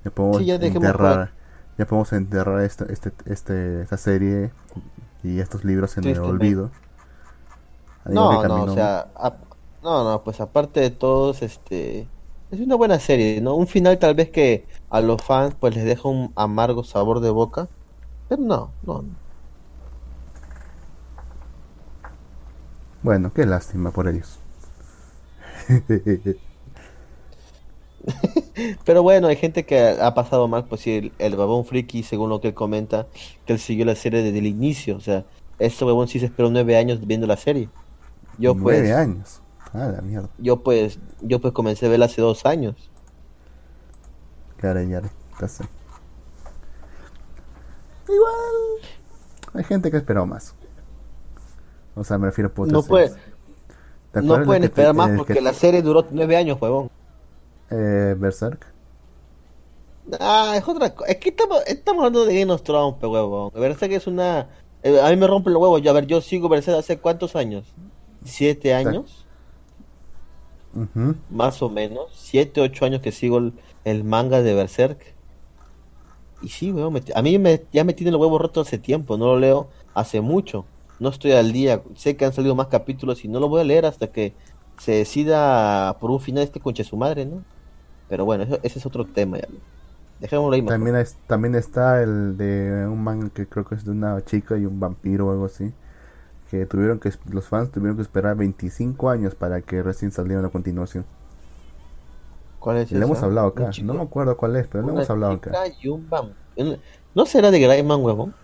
Ya podemos Sí, ya dejemos enterrar, ya podemos enterrar esta, este, este, esta serie y estos libros en el olvido. No, no, o sea, no, no, pues aparte de todos, este, es una buena serie, ¿no? Un final tal vez que a los fans pues les deja un amargo sabor de boca, pero no, no, no. Bueno, qué lástima por ellos. Pero bueno, hay gente que ha pasado mal, pues sí, el, el babón friki, según lo que él comenta, que él siguió la serie desde el inicio, o sea, ese babón sí se esperó nueve años viendo la serie. Yo pues, Nueve años. Ah, la mierda. yo pues, yo pues comencé a verla hace dos años. Claro, ya, sé. Igual. Hay gente que ha esperado más. O sea, me refiero a No, putas puede, series. ¿Te no la pueden te- esperar más porque que- la serie duró nueve años, huevón. eh, Berserk. Ah, es otra cosa. Es que estamos, estamos hablando de Game of Thrones, huevón. Berserk es una. eh, A mí me rompen los huevos. Yo, a ver, yo sigo Berserk hace cuántos años? ¿Siete años? Más o menos. Siete, ocho años que sigo el, el manga de Berserk. Y sí, huevón. me- a mí me, ya me tiene los huevos rotos hace tiempo. No lo leo hace mucho. No estoy al día. Sé que han salido más capítulos y no lo voy a leer hasta que se decida por un final este conche su madre, ¿no? Pero bueno, eso- ese es otro tema ya. Dejémoslo ahí. También, es- también está el de un manga que creo que es de una chica y un vampiro o algo así. Que tuvieron que, los fans tuvieron que esperar 25 años para que recién saliera la continuación. ¿Cuál es le hemos esa? hablado Un acá. No me acuerdo cuál es, pero le hemos hablado chica acá. y un ¿No será de Grayman, huevón?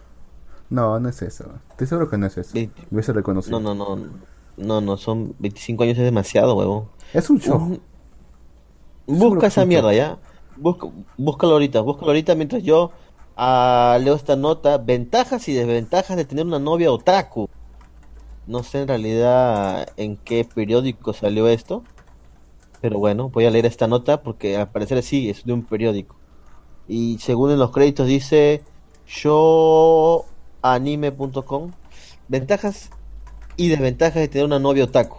No, no es eso. Estoy seguro que no es eso. Veinte- Hubiese reconocido. No, no, no. No, no, son 25 años es demasiado, huevón. Es un show. Un- Busca esa mierda, ¿ya? Busca, búscalo ahorita, búscalo ahorita mientras yo ah, leo esta nota. Ventajas y desventajas de tener una novia otaku. No sé en realidad en qué periódico salió esto. Pero bueno, voy a leer esta nota porque al parecer sí, es de un periódico. Y según en los créditos dice showanime.com Ventajas y desventajas de tener una novia otaku.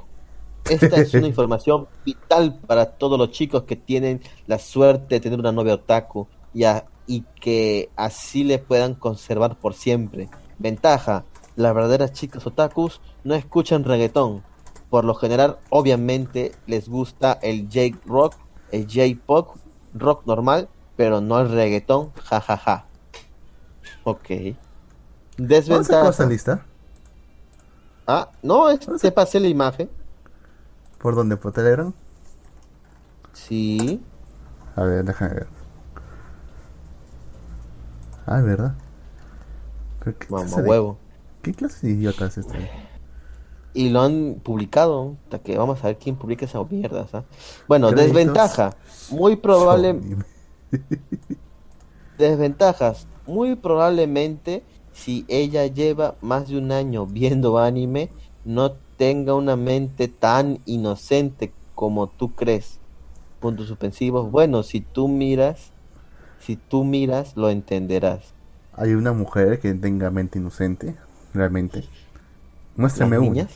Esta es una información vital para todos los chicos que tienen la suerte de tener una novia otaku y, a- y que así le puedan conservar por siempre. Ventaja, las verdaderas chicas otakus no escuchan reggaetón. Por lo general, obviamente, les gusta el J-Rock, el J-Pop, rock normal, pero no el reggaetón, jajaja. Ok. ¿Dónde sacó Desventaja. esa lista? Ah, no, es- ¿Dónde te sacó? pasé la imagen. ¿Por dónde? ¿Por Telegram? Sí. A ver, déjame ver. Ah, es verdad. Pero ¿Qué Mamá huevo. ¿Qué clase de idiota es este? Y lo han publicado. Hasta que vamos a ver quién publica esa mierda. ¿ah? Bueno, Créditos. desventaja. Muy probable. Desventajas. Muy probablemente, si ella lleva más de un año viendo anime, no tenga una mente tan inocente como tú crees. Puntos suspensivos. Bueno, si tú miras, si tú miras, lo entenderás. Hay una mujer que tenga mente inocente, realmente. Muéstrame ¿Las una. niñas?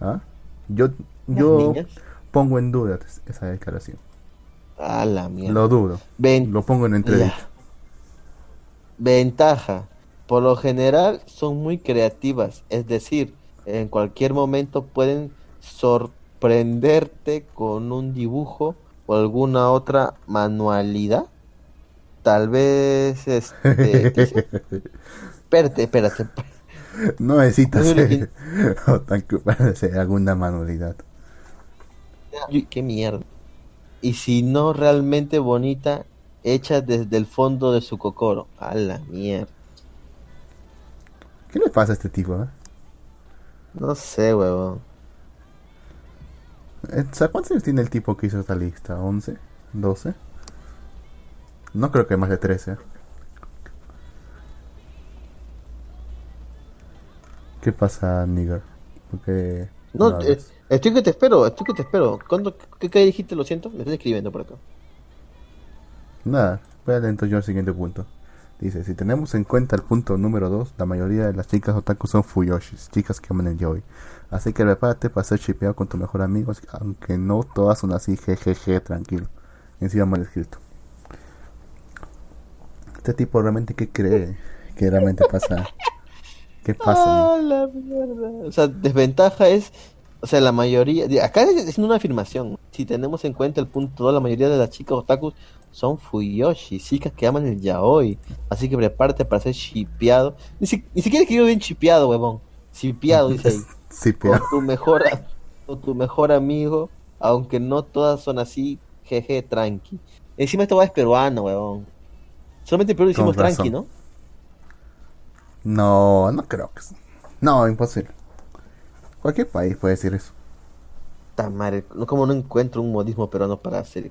¿Ah? Yo, ¿Las yo niñas? pongo en duda esa declaración. A la mierda. Lo dudo. Ven- Lo pongo en entredicho. Ya. Ventaja. Por lo general son muy creativas, es decir, en cualquier momento pueden sorprenderte con un dibujo o alguna otra manualidad. Tal vez este espérate, espérate. No necesitas ser otaku para hacer alguna manualidad. Uy, qué mierda. Y si no realmente bonita, hecha desde el fondo de su cocoro. A la mierda. ¿Qué le pasa a este tipo? eh? No sé, huevón. Eh, ¿Cuántos años tiene el tipo que hizo esta lista? ¿11? ¿12? No creo que más de 13. ¿Qué pasa, nigger? Porque No, no eh, estoy que te espero, estoy que te espero. ¿Cuándo, qué, qué dijiste? Lo siento, me están escribiendo por acá. Nada, voy a leer entonces yo al siguiente punto. Dice, si tenemos en cuenta el punto número 2, la mayoría de las chicas otaku son fuyoshis, chicas que aman el yaoi. Así que prepárate para ser chipeado con tu mejor amigo, aunque no todas son así, jejeje, tranquilo. Encima mal escrito. Este tipo realmente qué cree que realmente pasa. ¿Qué pasa? Ah, la mierda. O sea, desventaja es, o sea, la mayoría, acá es una afirmación. Si tenemos en cuenta el punto 2, la mayoría de las chicas otakus son fuyoshi, chicas que aman el yaoi. Así que prepárate para ser chipeado. Ni, si- ni siquiera escribió bien chipeado, huevón. Chipeado, dice ahí. Pero tu mejor con tu mejor amigo, aunque no todas son así, jeje, tranqui. Encima este weá es peruano, weón. Solamente en Perú razón. tranqui, ¿no? No, no creo que. No, imposible. Cualquier país puede decir eso. Ta madre, no como no encuentro un modismo peruano para hacer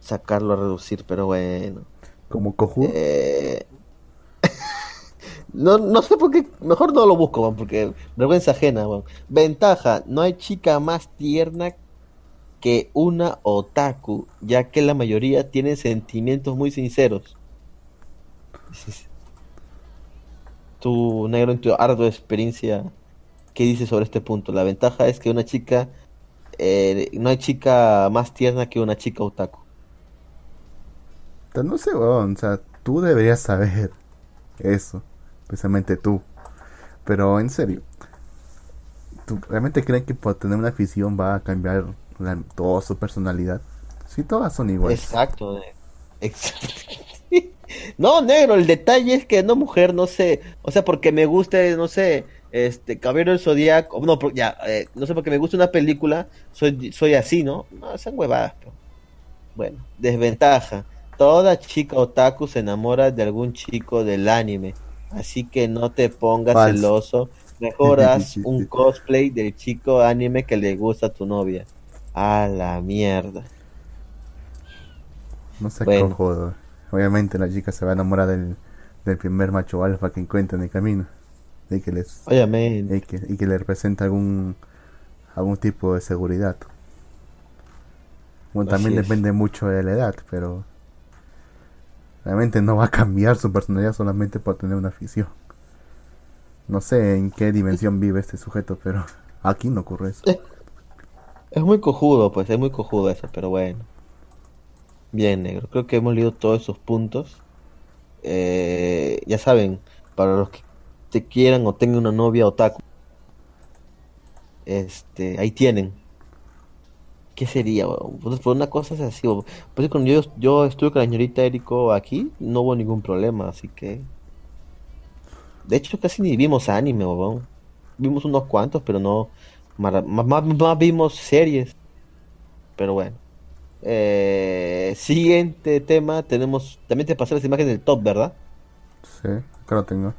sacarlo a reducir, pero bueno. Como cojudo. Eh, no, no sé por qué, mejor no lo busco, porque vergüenza ajena. Ventaja, no hay chica más tierna que una otaku, ya que la mayoría tienen sentimientos muy sinceros. Tu negro en tu ardua experiencia, ¿qué dices sobre este punto? La ventaja es que una chica, eh, no hay chica más tierna que una chica otaku. No sé, weón, o sea, tú deberías saber eso, especialmente tú. Pero en serio, ¿tú realmente crees que por tener una afición va a cambiar la- toda su personalidad? Si todas son iguales. Exacto, eh, exacto. No, negro, el detalle es que no mujer, no sé, o sea, porque me guste, no sé, este, Caballero del Zodíaco, no, ya, eh, no sé, porque me gusta una película, soy, soy así, ¿no? No, son huevadas, pero. Bueno, desventaja. Toda chica otaku se enamora de algún chico del anime, así que no te pongas Falso. celoso, mejor haz un cosplay del chico anime que le gusta a tu novia. A la mierda. No sé Bueno. Obviamente la chica se va a enamorar del, del primer macho alfa que encuentra en el camino. Y que les Obviamente. y que, y que le representa algún algún tipo de seguridad. Bueno, también es. depende mucho de la edad, pero realmente no va a cambiar su personalidad solamente por tener una afición. No sé en qué dimensión vive este sujeto, pero aquí no ocurre eso. Es muy cojudo, pues, es muy cojudo eso, pero bueno. Bien, negro. Creo que hemos leído todos esos puntos. Eh, ya saben, para los que te quieran o tengan una novia otaku, este, ahí tienen. ¿Qué sería? Pues, por una cosa es así. Pues cuando yo, yo estuve con la señorita Eriko aquí, no hubo ningún problema, así que. De hecho, casi ni vimos anime, weón. Vimos unos cuantos, pero no. más, más vimos series. Pero bueno. Eh, siguiente tema, tenemos. También te pasé las imágenes del top, ¿verdad? Sí, acá lo tengo.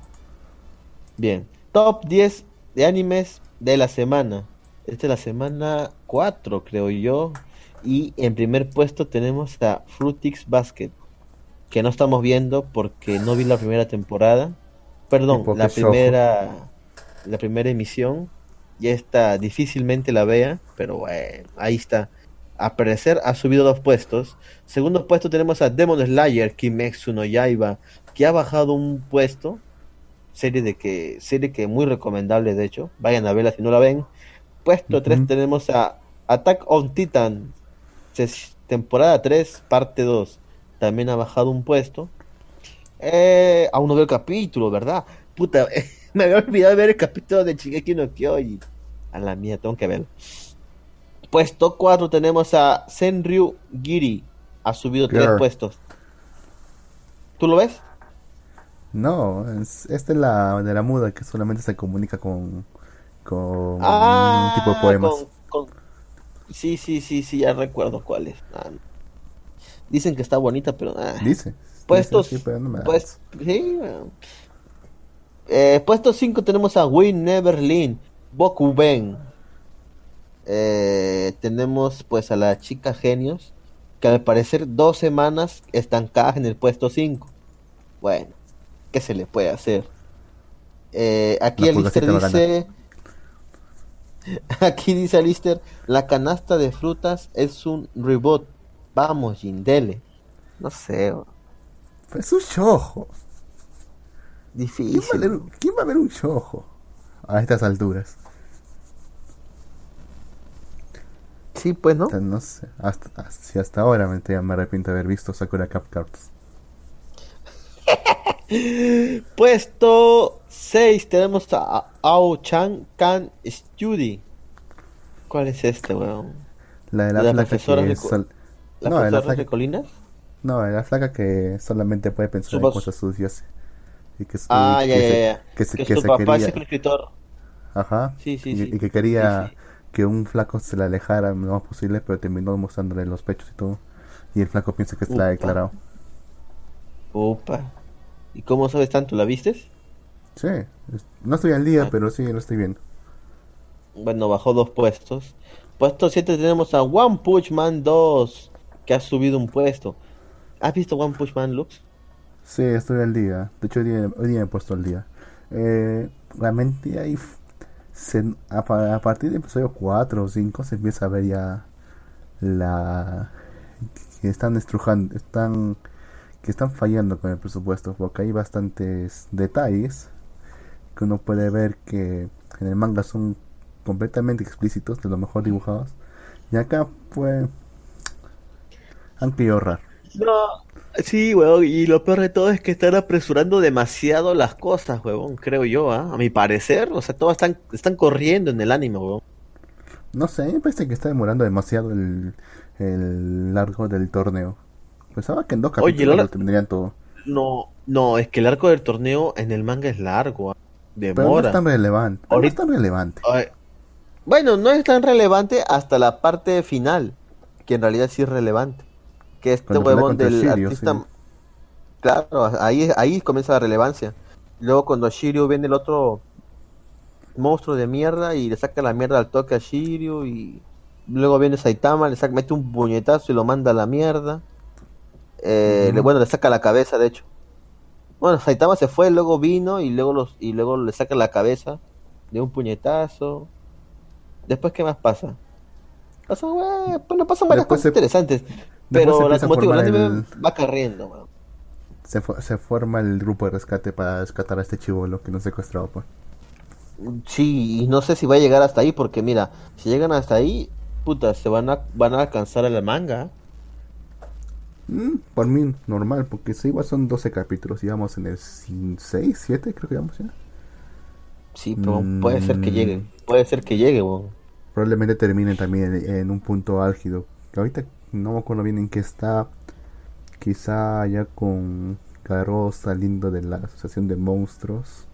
Bien. Top 10 de animes de la semana. Esta es la semana 4, creo yo. Y en primer puesto tenemos a Fruitix Basket. Que no estamos viendo porque no vi la primera temporada. Perdón, la primera. La primera emisión. Ya está, difícilmente la vea. Pero bueno, ahí está. A parecer ha subido dos puestos. Segundo puesto tenemos a Demon Slayer Kimetsu no Yaiba. Que ha bajado un puesto. Serie de que serie que muy recomendable de hecho. Vayan a verla si no la ven. Puesto 3 Ujú. tenemos a Attack on Titan temporada 3 parte 2 también ha bajado un puesto. Eh, aún no veo el capítulo verdad puta me había olvidado de ver el capítulo de Shingeki no Kyojin. A la mía tengo que verlo puesto 4 tenemos a Senryu Giri ha subido 3 Girl. puestos ¿tú lo ves? No, es, esta es la de la muda que solamente se comunica con, con Ah, un tipo de poemas. con- con- Sí, sí, sí, sí, ya recuerdo cuál es. Ah, no. Dicen que está bonita, pero... ah. Dice. Puestos... Dice, sí, pero no me pues, sí, bueno. Eh, puesto 5 tenemos a Win Neverlin, Boku Ben. Eh, tenemos pues a la chica genios, que al parecer dos semanas estancadas en el puesto 5. Bueno, ¿qué se le puede hacer? Eh, aquí La el pulga sí Lister te va a ganar. dice... Aquí dice Alister, la canasta de frutas es un reboot. Vamos, Gindele. No sé, Es un shojo. ¿Quién va, a difícil. leer- quién va a ver un shojo a estas alturas? Sí, pues, ¿no? No sé. Hasta, hasta- si hasta ahora me, me arrepiento de haber visto Sakura Cap Cards. Puesto 6 tenemos a Ao Chan Kan Study. ¿Cuál es este, weón? La de la, ¿La flaca profesora que de es sol- ¿La No, la profesora flaca- de colinas? No, la flaca que solamente puede pensar en cosas sucias. Y que, Ah, y ya, que ya, ya. Que, se, Que que su papá quería. es el escritor. Ajá. Sí, sí, y, sí. y que quería Sí, sí. Que un flaco se la alejara lo más posible, pero terminó mostrándole los pechos y todo. Y el flaco piensa que se la ha declarado. Opa. ¿Y cómo sabes tanto? ¿La vistes? Sí, no estoy al día, Ah. pero sí lo estoy viendo. Bueno, bajó dos puestos. Puesto 7 tenemos a One Punch Man 2, que ha subido un puesto. ¿Has visto One Punch Man, Lux? Sí, estoy al día. De hecho, hoy día, hoy día me he puesto al día. Eh, realmente ahí, f- a partir del episodio 4 o 5 se empieza a ver ya la que están estrujando, están que están fallando con el presupuesto, porque hay bastantes detalles que uno puede ver que en el manga son completamente explícitos, de lo mejor dibujados, y acá pues han querido ahorrar. No, sí, weón, y lo peor de todo es que están apresurando demasiado las cosas, weón, creo yo, ¿ah? a mi parecer, o sea, todos están, están corriendo en el anime, weón. No sé, me parece que está demorando demasiado el, el largo del torneo. Pensaba que en dos capítulos Oye, lo tendrían todo. No, no, es que el arco del torneo en el manga es largo, ¿ah? Pero no demora. es tan relevante. pero No Ahorita- es tan relevante. Ay, Bueno, no es tan relevante hasta la parte final, que en realidad sí es relevante. Que este huevón del Shiryu, artista... sí. Claro, ahí, ahí comienza la relevancia. Luego cuando Shiryu viene el otro monstruo de mierda y le saca la mierda al toque a Shiryu y luego viene Saitama, le saca, mete un puñetazo y lo manda a la mierda. Eh, le- bueno, le saca la cabeza, de hecho. Bueno, Saitama se fue, luego vino y luego los y luego le saca la cabeza de un puñetazo. Después, ¿qué más pasa? Pasa, bueno, bueno, pasan varias Después cosas se- interesantes. Pero la, como digo, anime el- va corriendo, weón. Se, se forma el grupo de rescate para rescatar a este chivolo que nos secuestrado. Pues. Sí, y no sé si va a llegar hasta ahí, porque mira, si llegan hasta ahí, puta, se van a, van a alcanzar a la manga. Mm, por mí, normal, porque sí, igual son 12 capítulos. Y vamos en el 6, 7, creo que vamos ya. Sí, pero Mm. puede ser que llegue, puede ser que llegue, weón. Probablemente terminen también en, en un punto álgido. Que ahorita no me acuerdo bien en qué está. Quizá ya con Garo saliendo de la asociación de monstruos.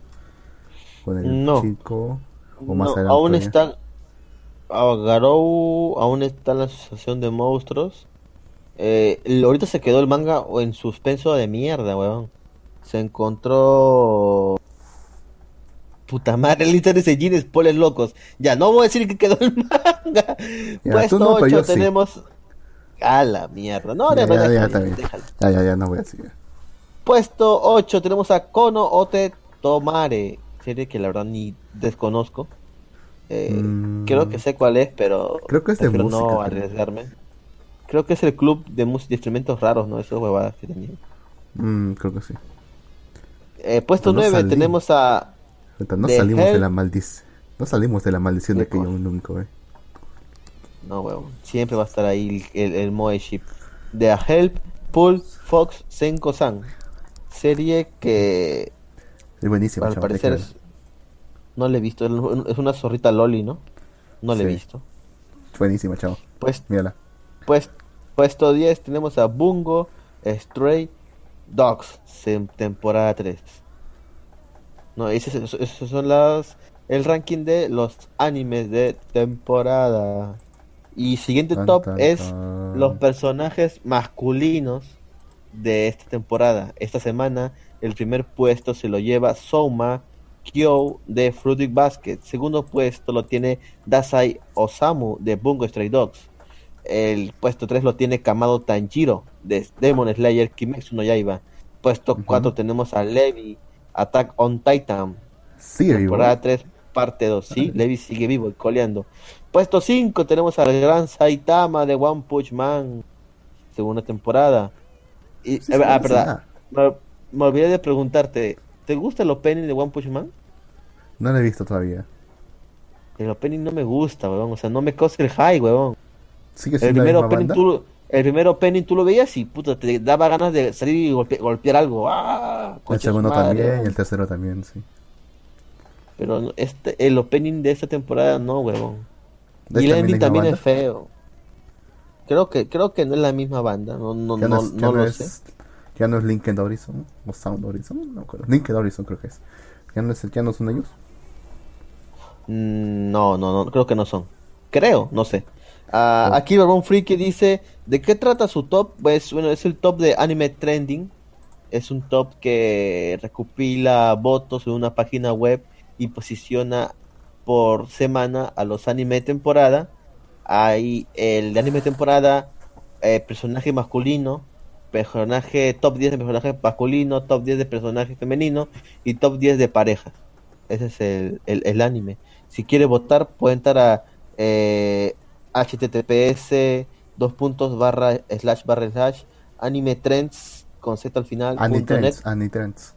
Con el No. chico. O más No, adelante. aún está, Garou aún está en la asociación de monstruos. Eh, ahorita se quedó el manga en suspenso de mierda, weón. Se encontró... Puta madre, lista de sellines, poles locos. Ya, no voy a decir que quedó el manga. Ya, Puesto tú no, pero 8 yo sí. tenemos... A la mierda. No, Ya, no, ya, ya, déjalo. Ya, ya, ya, no voy a seguir. Puesto 8 tenemos a Kono Ote Tomare, serie que la verdad ni desconozco. Eh, Mm. Creo que sé cuál es, pero Creo que es de no música, creo. arriesgarme. Creo que es el club de, de instrumentos raros, ¿no? Esas huevadas que tenían. Mm, creo que sí. Eh, puesto no 9 salí. tenemos a... No The salimos de la maldición. No salimos de la maldición de ¿Qué aquello cosa? nunca, eh. No, huevón. Siempre va a estar ahí el, el Moe Ship. A Help, Pull, Fox, Senko-san. Serie que Es buenísimo, al parecer es... No le he visto. Es una zorrita loli, ¿no? No le he visto. Buenísima, chavo. Pues Mírala. Pues, puesto 10 tenemos a Bungo Stray Dogs, temporada 3. No, esos son las el ranking de los animes de temporada. Y siguiente Tan, top tan, es tan. los personajes masculinos de esta temporada. Esta semana el primer puesto se lo lleva Souma Kyo de Fruitic Basket. Segundo puesto lo tiene Dasai Osamu de Bungo Stray Dogs. El puesto 3 lo tiene Kamado Tanjiro de Demon Slayer Kimetsu no Yaiba. Puesto Ujú. 4 tenemos a Levi Attack on Titan. Sí, temporada igual. 3 parte 2. Sí, Levi sigue vivo y coleando. Puesto 5 tenemos al gran Saitama de One Punch Man. Segunda temporada. Y, Sí, eh, sí, ah, sí, verdad. Me, me olvidé de preguntarte. ¿Te gusta el opening de One Punch Man? No la he visto todavía. El opening no me gusta, weón. O sea, no me causa el high, weón. ¿Sigue El siendo la primer opening banda? tú, lo- el primer opening tú lo veías y puta, te daba ganas de salir y golpe- golpear algo. ¡Ah! El segundo madre, también, weón. y el tercero también, sí. Pero este, el opening de esta temporada no, weón. ¿Es Y el también ending es feo. Creo que, creo que no es la misma banda, no, no, no, no, es, lo es- sé. ya no es Linked Horizon o Sound Horizon, no acuerdo. Linked Horizon creo que es. Ya no, es, ya no son ellos. Mm, No, no, no, creo que no son. Creo, no sé. Ah, Oh. Aquí Barbón Freaky dice, ¿de qué trata su top? Pues bueno, es el top de Anime Trending. Es un top que recopila votos en una página web y posiciona por semana a los anime de temporada. Hay el de anime de temporada, eh, personaje masculino, personaje top 10 de personaje masculino, top 10 de personaje femenino y top 10 de parejas. Ese es el, el, el anime. Si quiere votar, puede entrar a eh, https dos puntos barra slash barra slash anime trends con z al final Anitrends, Anitrends.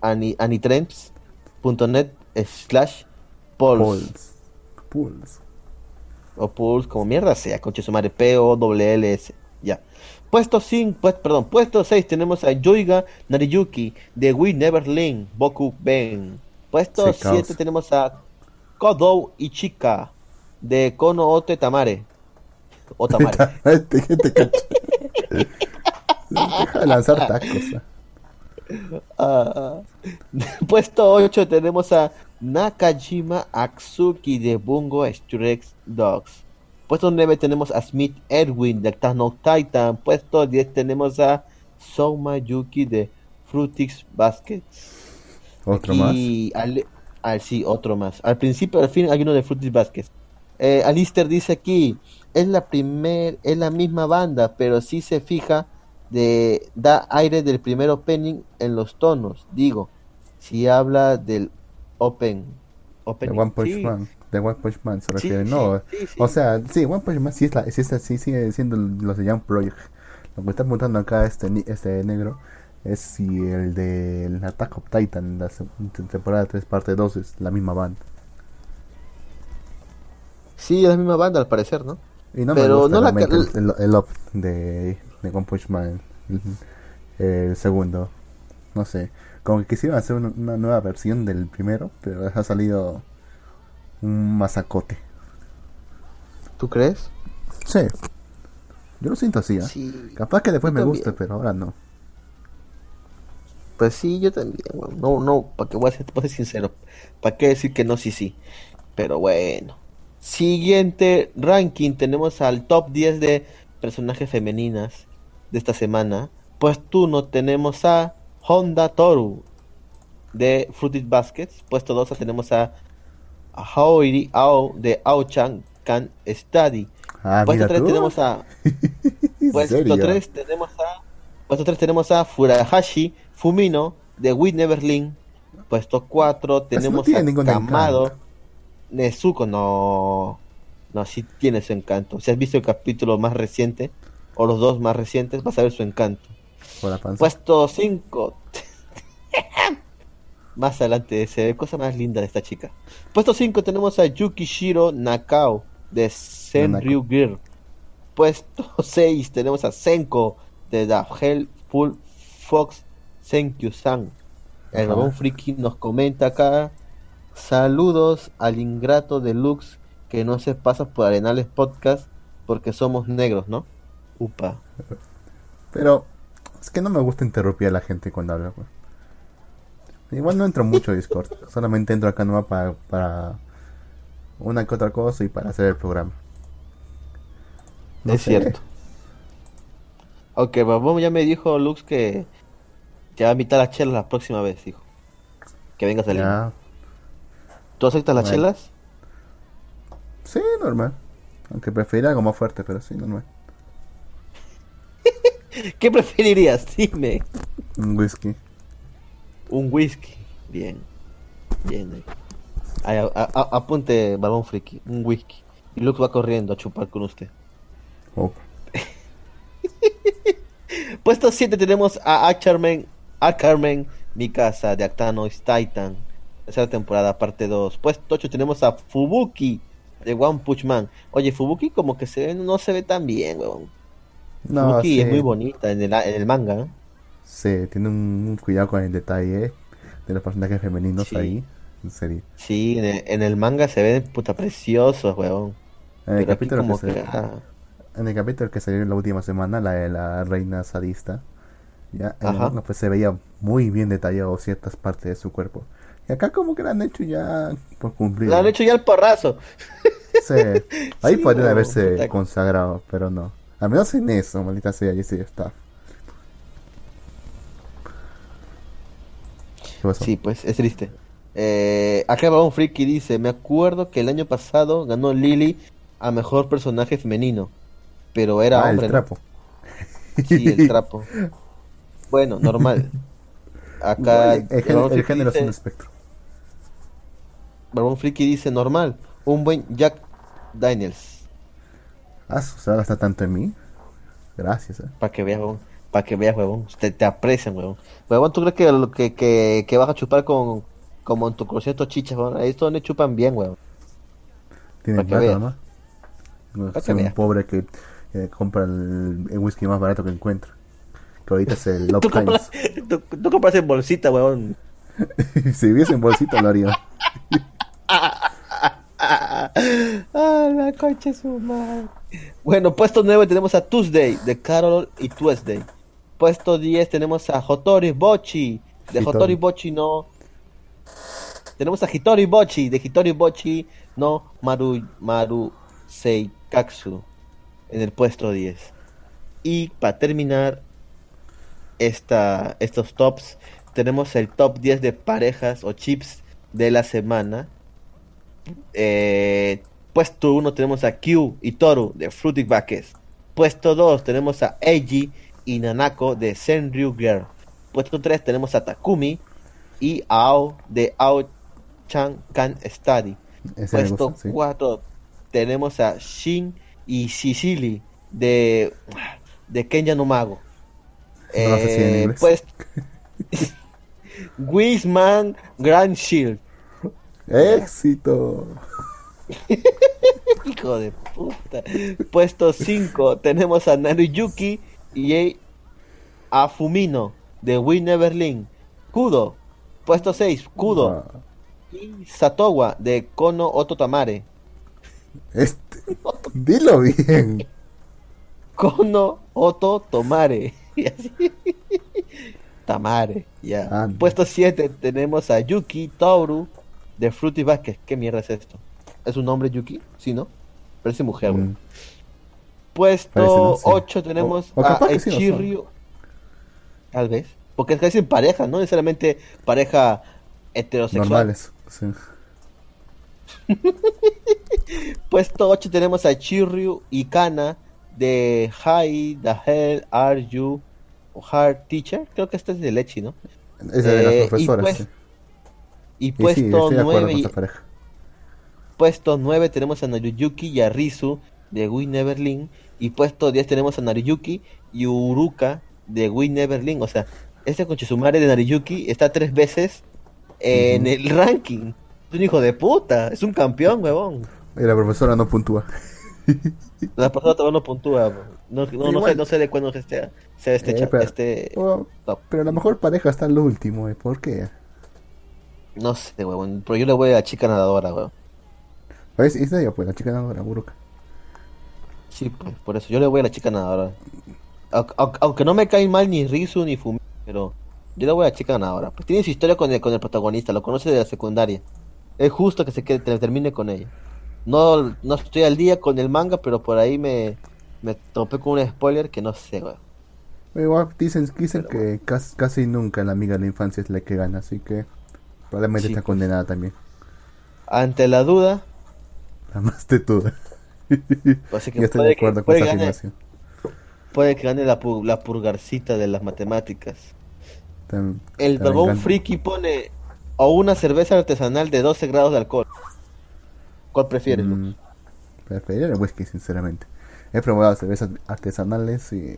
ani, anitrends.net slash polls Pulse. Pulse. o pulse como mierda sea conche su madre P O W L S ya puesto 5 pues, perdón puesto 6 tenemos a Yoiga Nariyuki de We Never Link Boku Ben puesto Sí, caos. 7 tenemos a Kodou Ichika de Kono Ote Tamare o Tamare Este, ¿qué te cacha? Deja de lanzar tacos. ah. Ah, puesto 8 tenemos a Nakajima Aksuki de Bungo Stray Dogs. Puesto 9 tenemos a Smith Edwin de Attack Titan. Puesto 10 tenemos a Souma Yuki de Frutix Baskets. Otro más. Y al, al- sí, otro más. Al principio, al fin hay uno de Fruities Baskets. Eh, Alister dice aquí, es la primer, es la misma banda, pero si se fija de da aire del primer opening en los tonos. Digo, si habla del open, De opening. One Punch Sí, Man. De One Punch Man se refiere. sí, no, sí, sí. o sea, sí, One Punch Man sí, es la, sí, es- sí sigue siendo los de Young Project. Lo que está apuntando acá este, ni- este negro es si el de el Attack of Titan, la temporada 3, parte 2, es la misma banda. Sí, es la misma banda al parecer, ¿no? Y no Pero me gusta no la el, el, el op de, de One Punch Man, el, segundo. No sé, como que quisieron hacer una, una nueva versión del primero, pero ha salido un masacote. ¿Tú crees? Sí, yo lo siento así. Sí. Capaz que después yo me también. guste, pero ahora no. Pues sí, yo también. No, no, para que voy a ser, voy a ser sincero. ¿Para qué decir que no, sí, sí? Pero bueno. Siguiente ranking, tenemos al top 10 de personajes femeninas de esta semana. Puesto 1 tenemos a Honda Toru de Fruited Baskets. Puesto 2 tenemos a Haori Ao de Ao-chan Can Study. Ah, Puesto mira 3 tú. tenemos a ¿En Puesto serio? 3 tenemos a Puesto 3 tenemos a Furahashi Fumino de We Never Link. Puesto 4 tenemos a Kamado encanto. Nezuko no no sí tiene su encanto. Si has visto el capítulo más reciente o los dos más recientes vas a ver su encanto. La. Puesto 5 Más adelante se ve cosa más linda de esta chica. Puesto 5 tenemos a Yukishiro Nakao de Senryu Gear. Puesto 6 tenemos a Senko de The Hellful Fox Senkyu-san. El Ajá. Rabón Friki nos comenta acá. Saludos al ingrato de Lux que no se pasa por Arenales Podcast porque somos negros, ¿no? Upa. Pero es que no me gusta interrumpir a la gente cuando habla. pues. Igual no entro mucho a Discord. Solamente entro acá nomás para, para una que otra cosa y para hacer el programa. No es sé. cierto. Aunque Babón ya me dijo Lux que te va a invitar a chelas la próxima vez, dijo. Que vengas a Lima. Ya. ¿Tú aceptas las Bueno. chelas? Sí, normal. Aunque preferiría algo más fuerte, pero sí, normal. ¿Qué preferirías? Dime. Un whisky. Un whisky. Bien. Bien. ahí. A- a- apunte, Balón Friki. Un whisky. Y Lux va corriendo a chupar con usted. Oh, Puesto 7 tenemos a Acharmen, Acharmen Mikasa de Actanois Titan. Tercera temporada, parte 2. Puesto 8 tenemos a Fubuki de One Punch Man. Oye, Fubuki como que se ve, no se ve tan bien, weón. No, sí, es muy bonita en el, en el manga. sí, tiene un, un cuidado con el detalle de los personajes femeninos Sí. ahí. En serio. Sí, en el, en el manga se ven puta preciosos, weón. En el, Pero capítulo que se- que... ah, en el capítulo que salió la última semana, la de la reina sadista, ya en el manga, pues se veía muy bien detallado ciertas partes de su cuerpo. Y acá como que lo han hecho ya por cumplir. Lo han hecho ya el porrazo. Sí. Ahí Sí, podrían haberse consagrado, pero no. Al menos en eso, maldita sea, y sí está. ¿Qué pasó? Sí, pues es triste. Eh, acá va un friki dice, me acuerdo que el año pasado ganó Lily a mejor personaje femenino, pero era ah, hombre, el ¿no? trapo. Sí, el trapo. Bueno, normal. Acá el, el Friki género es un espectro. Barbón Friki dice normal, un buen Jack Daniels. Ah, ¿se va a gastar tanto en mí? Gracias, eh. Para que veas, huevón. Para que veas, huevón. Te, te aprecian, huevón. Huevón, ¿tú crees que, lo que, que, que vas a chupar con, como en tu concierto chichas, huevón? Ahí es donde chupan bien, huevón. Tiene Pa' que plata. ¿no? No soy un pobre que eh, compra el, el whisky más barato que encuentra. Que ahorita es el Love Tú compras, tú, tú compras en bolsita, huevón. si viviese en bolsita lo haría. Ah, la concha su madre. Bueno, puesto 9 tenemos a Tuesday de Carol y Tuesday. Puesto 10 tenemos a Hotori Bochi. De Hitori. Hotori Bochi no. Tenemos a Hitori Bochi. De Hitori Bochi no Maru, Maru Seikatsu. En el puesto 10. Y para terminar esta, estos tops, tenemos el top 10 de parejas o chips de la semana. Eh, puesto 1 tenemos a Q y Toru de Fruity Backes. Puesto 2 tenemos a Eiji y Nanako de Senryu Girl. Puesto 3 tenemos a Takumi y Ao de Ao Chan Kan Study. Ese Puesto gusta, sí. 4 tenemos a Shin y Shishili de, de Kenya no Mago. No Eh, pues Wisman Grand Shield. ¡Éxito! Hijo de puta. Puesto 5 tenemos a Naruyuki y a Fumino de We Never Link. Kudo. Puesto 6, Kudo. Ah, Y Satowa de Kono Oto Tamare. Este. Dilo bien. Kono Oto Tomare. Y así. Tamare, ya. Puesto 7 tenemos a Yuki Toru de Fruity Basket. ¿Qué mierda es esto? ¿Es un nombre Yuki? Sí, ¿no? Parece mujer, güey. Mm, Puesto ¿no? Sí. 8 tenemos O- o a sí. Echirryu. Tal vez. Porque es que dicen pareja, no necesariamente pareja heterosexual. normales. Sí. Puesto 8 tenemos a Echiryu y Kana de Hi, the hell are you? O Hard Teacher. Creo que este es de Lechi, ¿no? Esa de Eh, las y profesoras. pues- sí. Y sí, puesto acuerdo 9 con y-. Puesto 9 tenemos a Naruyuki y a Rizu de We Never Link. Y puesto 10 tenemos a Naruyuki y Uruka de We Never Link. O sea, este conchesumare de Naruyuki está tres veces en el ranking. Es un hijo de puta. Es un campeón, huevón. Y la profesora no puntúa. La persona todavía no puntúa. No, no, sé, no sé de cuándo esté, sea este, Eh, pero- este pero la mejor pareja está al último, ¿eh? ¿Por qué? No sé, huevón. Pero yo le voy a la chica nadadora, huevón. ¿Ves? Esa ya, pues, la chica nadadora, Buruka. Sí, pues, por eso yo le voy a la chica nadadora. Au- au- Aunque no me caen mal ni Rizu ni Fumi, pero yo le voy a la chica nadadora. Pues tiene su historia con el, con el protagonista, lo conoce de la secundaria. Es justo que se quede, te- termine con ella. No, no estoy al día con el manga, pero por ahí me, me topé con un spoiler que no sé, weón. Igual dicen, dicen que casi, casi nunca la amiga de la infancia es la que gana, así que probablemente Sí, está pues. condenada también. Ante la duda, La más tetuda. así que Yo estoy de que, acuerdo con puede esa gane- afirmación. puede que gane la, pu- la purgarcita de las matemáticas. El barbón friki pone o una cerveza artesanal de 12 grados de alcohol. ¿Cuál prefieres? Mm, preferiría el whisky, sinceramente. He probado cervezas artesanales y...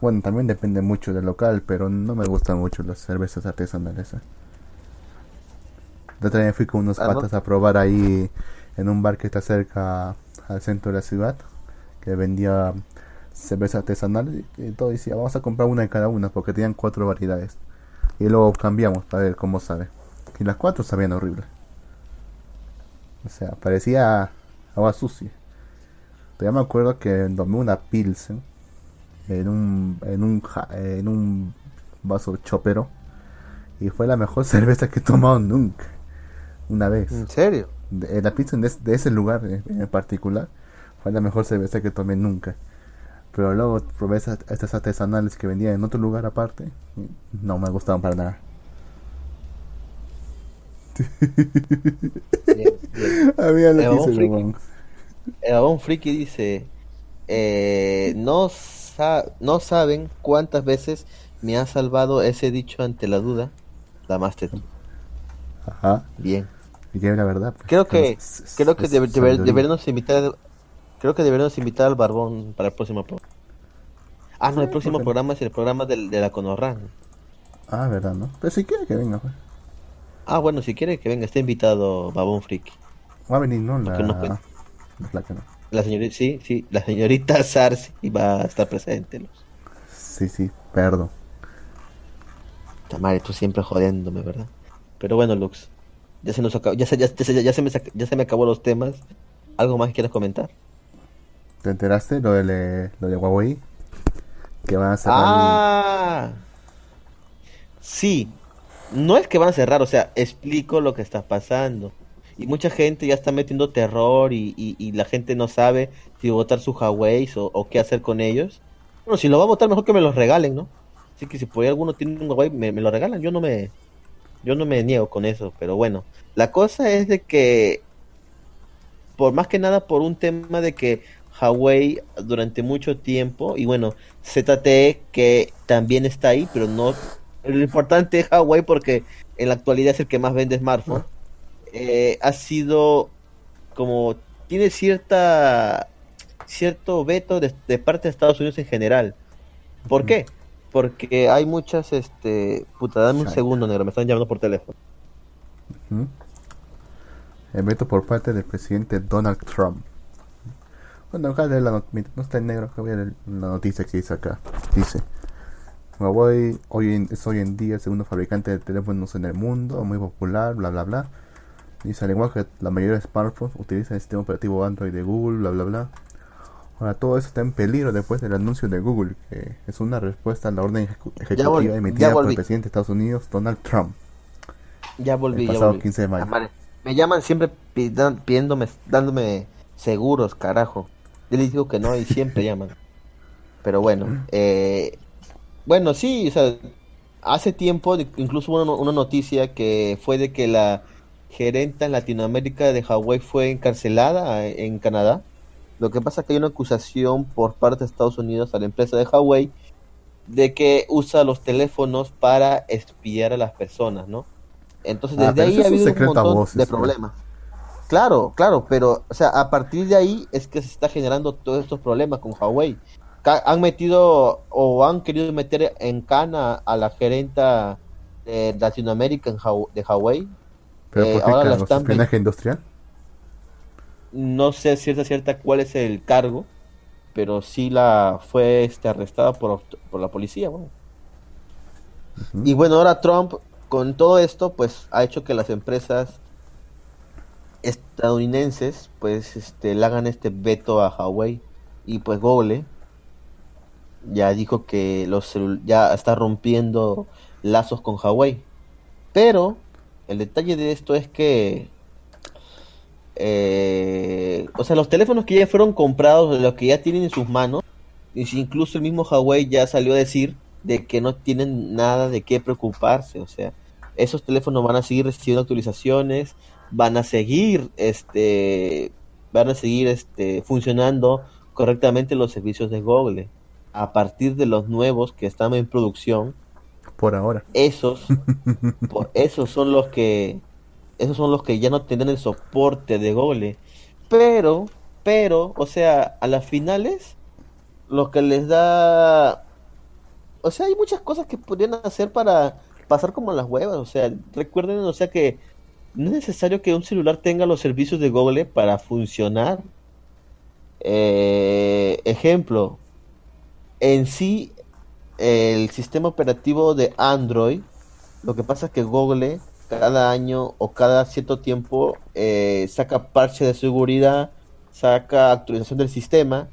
Bueno, también depende mucho del local, pero no me gustan mucho las cervezas artesanales. ¿eh? La otra vez fui con unos Ah, patas a probar ahí en un bar que está cerca al centro de la ciudad, que vendía cerveza artesanal y, y todo decía, vamos a comprar una de cada una porque tenían cuatro variedades. Y luego cambiamos para ver cómo sabe. Y las cuatro sabían horrible. O sea, parecía agua sucia. Todavía me acuerdo que tomé una Pilsen en un, en un, en un vaso chopero. Y fue la mejor cerveza que he tomado nunca. Una vez. ¿En serio? De, la Pilsen de, de ese lugar eh, en particular fue la mejor cerveza que tomé nunca. Pero luego probé esas, estas artesanales que vendían en otro lugar aparte. y No me gustaban para nada. Bien, Eh, hice, friki. El friki dice: eh, no, sa- no saben cuántas veces me ha salvado ese dicho ante la duda. La Master. Ajá. Bien. Que la verdad. pues, Creo que, creo que es debe- debe- sabiduría. deberíamos invitar. Creo que deberíamos invitar al Barbón para el próximo programa. Ah, no, el próximo programa es el programa del, de la Conorran. Ah, verdad, ¿no? Pero si quiere que venga, pues. Ah, bueno, si quiere que venga, está invitado Babón Freak. Va a venir, ¿no? La, no la flaca, ¿no? La señorita, sí, sí, la señorita Sarsi va a estar presente. Luz. Sí, sí, perdón. Tamare, tú siempre jodiéndome, ¿verdad? Pero bueno, Lux, ya se nos acabó, ya se, ya, ya se- ya se me, ya se me acabó los temas. ¿Algo más que quieras comentar? ¿Te enteraste lo de, lo de Huawei? Que van a cerrar Ah, sí, no es que van a cerrar, o sea, explico lo que está pasando. Y mucha gente ya está metiendo terror y, y- y la gente no sabe si votar sus Huawei o, o qué hacer con ellos. Bueno, si lo va a votar, mejor que me los regalen, ¿no? Así que si por ahí alguno tiene un Huawei, me, me lo regalan. Yo no me, yo no me niego con eso, pero bueno. La cosa es de que, por más que nada, por un tema de que Huawei durante mucho tiempo, y bueno, ZTE que también está ahí, pero no. Lo importante es Huawei porque en la actualidad es el que más vende smartphones. eh, ha sido como tiene cierta cierto veto de, de parte de Estados Unidos en general. ¿Por qué? Porque hay muchas, este, puta, dame un segundo, negro, me están llamando por teléfono. ¿Mm? El veto por parte del presidente Donald Trump. Bueno, acá de la not- mira, no está en negro, acá voy a leer la noticia que dice acá. Dice, Huawei hoy en- es hoy en día el segundo fabricante de teléfonos en el mundo, muy popular, bla bla bla. Dice, al igual que la mayoría de smartphones utilizan el sistema operativo Android de Google, bla bla bla. Ahora todo eso está en peligro después del anuncio de Google, que es una respuesta a la orden ejecu- ejecutiva ya emitida por el presidente de Estados Unidos, Donald Trump. Ya volví, El ya pasado volví. 15 de mayo. Ah, vale. Me llaman siempre pidiéndome, dándome seguros, carajo. Yo les digo que no y siempre llaman. Pero bueno, eh, bueno, sí, o sea, hace tiempo incluso hubo una, una noticia que fue de que la gerenta en Latinoamérica de Huawei fue encarcelada eh, en Canadá. Lo que pasa es que hay una acusación por parte de Estados Unidos a la empresa de Huawei de que usa los teléfonos para espiar a las personas, ¿no? Entonces Ah, desde ahí ha habido un montón voces, de creo. problemas. Claro, claro, pero o sea, a partir de ahí es que se está generando todos estos problemas con Huawei. Ca- Han metido o han querido meter en cana a la gerenta de Latinoamérica en de Huawei. Pero Eh, ¿por qué, ahora la están ¿Espionaje industrial? No sé cierta cierta cuál es el cargo, pero sí la fue este, arrestada por, por la policía. bueno. Y bueno, ahora Trump con todo esto pues ha hecho que las empresas estadounidenses pues este le hagan este veto a Huawei y pues Google ya dijo que los ya está rompiendo lazos con Huawei. Pero el detalle de esto es que eh, o sea, los teléfonos que ya fueron comprados, los que ya tienen en sus manos, incluso el mismo Huawei ya salió a decir de que no tienen nada de qué preocuparse, o sea, esos teléfonos van a seguir recibiendo actualizaciones, van a seguir este van a seguir este funcionando correctamente los servicios de Google. A partir de los nuevos que están en producción, Por ahora. esos por esos son los que esos son los que ya no tienen el soporte de Google pero pero o sea a las finales lo que les da o sea hay muchas cosas que podrían hacer para pasar como las huevas o sea recuerden o sea que no es necesario que un celular tenga los servicios de Google para funcionar. Eh, ejemplo en sí el sistema operativo de Android, lo que pasa es que Google cada año o cada cierto tiempo eh, saca parche de seguridad, saca actualización del sistema,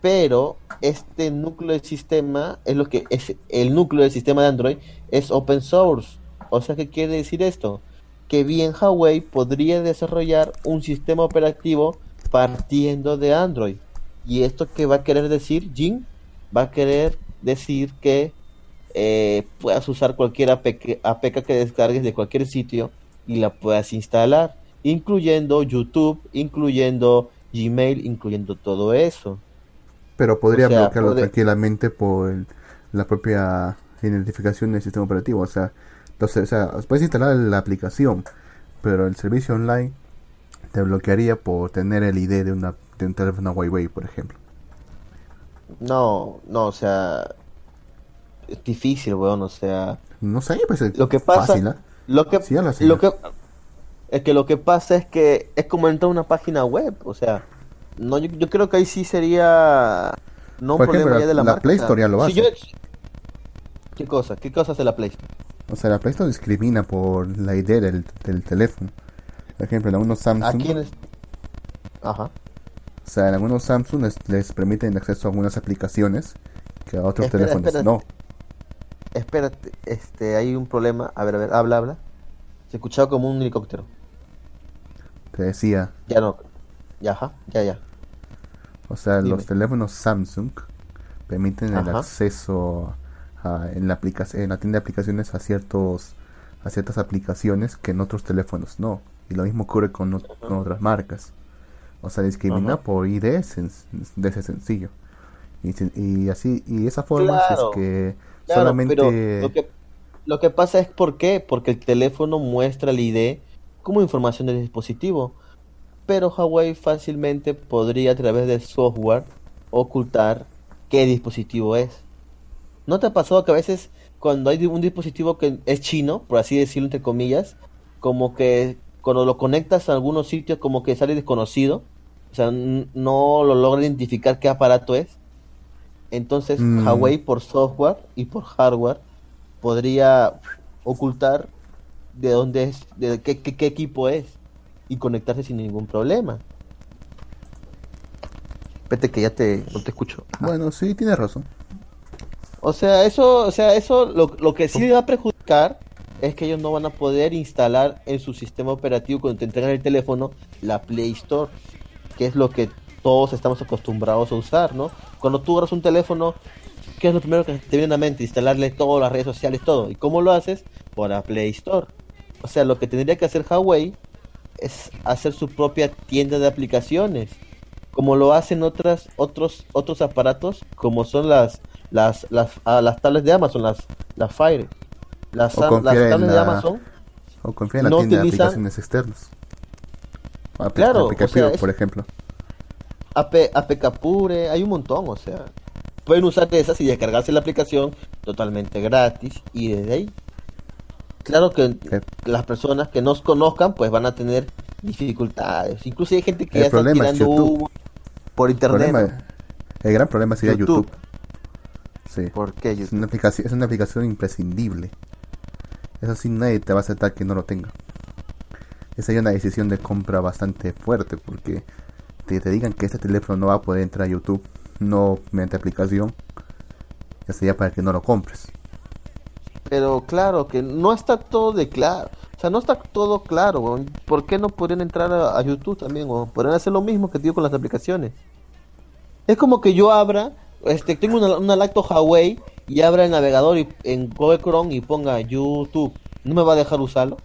pero este núcleo del sistema es lo que es el núcleo del sistema de Android es open source. O sea, ¿qué quiere decir esto? Que bien Huawei podría desarrollar un sistema operativo partiendo de Android. ¿Y esto qué va a querer decir, Jin? Va a querer decir que eh, puedas usar cualquier APK, APK que descargues de cualquier sitio y la puedas instalar, incluyendo YouTube, incluyendo Gmail, incluyendo todo eso. Pero podría O sea, bloquearlo tranquilamente por la propia identificación del sistema operativo. O sea, entonces, o sea, puedes instalar la aplicación, pero el servicio online te bloquearía por tener el ID de una de un teléfono Huawei, por ejemplo. No, no, o sea, es difícil, weón, o sea, No sé, pues es lo que pasa, fácil, lo que, Sí, lo que, es que lo que pasa es que es como entrar a una página web, o sea, no, yo, yo creo que ahí sí sería no un problema ya de la, la marca, Play Store ya lo si hace. yo- ¿Qué cosa? ¿Qué cosa hace la Play Store? O sea, la Play Store discrimina por la idea del, del teléfono. Por ejemplo, en algunos ¿A Samsung, quiénes? Ajá. o sea, en algunos Samsung les, les permiten acceso a algunas aplicaciones que a otros Espera, teléfonos espera. no. Espérate, este, hay un problema. A ver, a ver, habla, habla. Se escuchaba como un helicóptero. Te decía, Ya no. Ya, ajá, ya, ya. o sea, Dime. los teléfonos Samsung permiten el acceso a- en la aplicación, en la tienda de aplicaciones a ciertos a ciertas aplicaciones que en otros teléfonos no. Y lo mismo ocurre con, ot- con otras marcas. O sea, discrimina Ajá. por ID de ese sencillo. Y, y así y esa forma Claro, es que Claro, solamente pero lo que, lo que pasa es por qué, porque el teléfono muestra el ID como información del dispositivo, pero Huawei fácilmente podría a través del software ocultar qué dispositivo es. ¿No te ha pasado que a veces cuando hay un dispositivo que es chino, por así decirlo entre comillas, como que cuando lo conectas a algunos sitios como que sale desconocido, o sea, no lo logra identificar qué aparato es? Entonces, Mm. Huawei por software y por hardware podría ocultar de dónde es, de qué, qué- qué equipo es y conectarse sin ningún problema. Espérate que ya te no te escucho. bueno, sí, tienes razón. O sea, eso, o sea, eso lo, lo que sí va a perjudicar es que ellos no van a poder instalar en su sistema operativo cuando te entregan el teléfono la Play Store, que es lo que todos estamos acostumbrados a usar, ¿no? Cuando tú agarras un teléfono, ¿qué es lo primero que te viene a la mente? Instalarle todas las redes sociales, todo. ¿Y cómo lo haces? Por la Play Store. O sea, lo que tendría que hacer Huawei es hacer su propia tienda de aplicaciones, como lo hacen otras otros otros aparatos, como son las las las ah, las tablets de Amazon, las las Fire, las, las tablets de Amazon. O confía en la No tienda de aplicaciones externas. Claro, Applica o sea, Pure, es- por ejemplo. AP, APK Pure, hay un montón, o sea, pueden usar esas y descargarse la aplicación totalmente gratis y desde ahí. Claro que las personas que nos conozcan pues van a tener dificultades. Incluso hay gente que El ya está es tirando YouTube. humo por el, internet. problema- el gran problema sería YouTube. YouTube. Sí. ¿Por qué Es YouTube? una aplicación, es una aplicación imprescindible. Eso sí, nadie te va a aceptar que no lo tenga. Esa es una decisión de compra bastante fuerte porque te, te digan que este teléfono no va a poder entrar a YouTube, no mediante aplicación, ya sería para que no lo compres. Pero claro que no está todo de claro. O sea, no está todo claro, weón. ¿Por qué no podrían entrar a, a YouTube también, weón? Podrían hacer lo mismo que digo con las aplicaciones. Es como que yo abra, este, tengo una, una lacto Huawei y abra el navegador y, en Google Chrome y ponga YouTube. ¿No me va a dejar usarlo?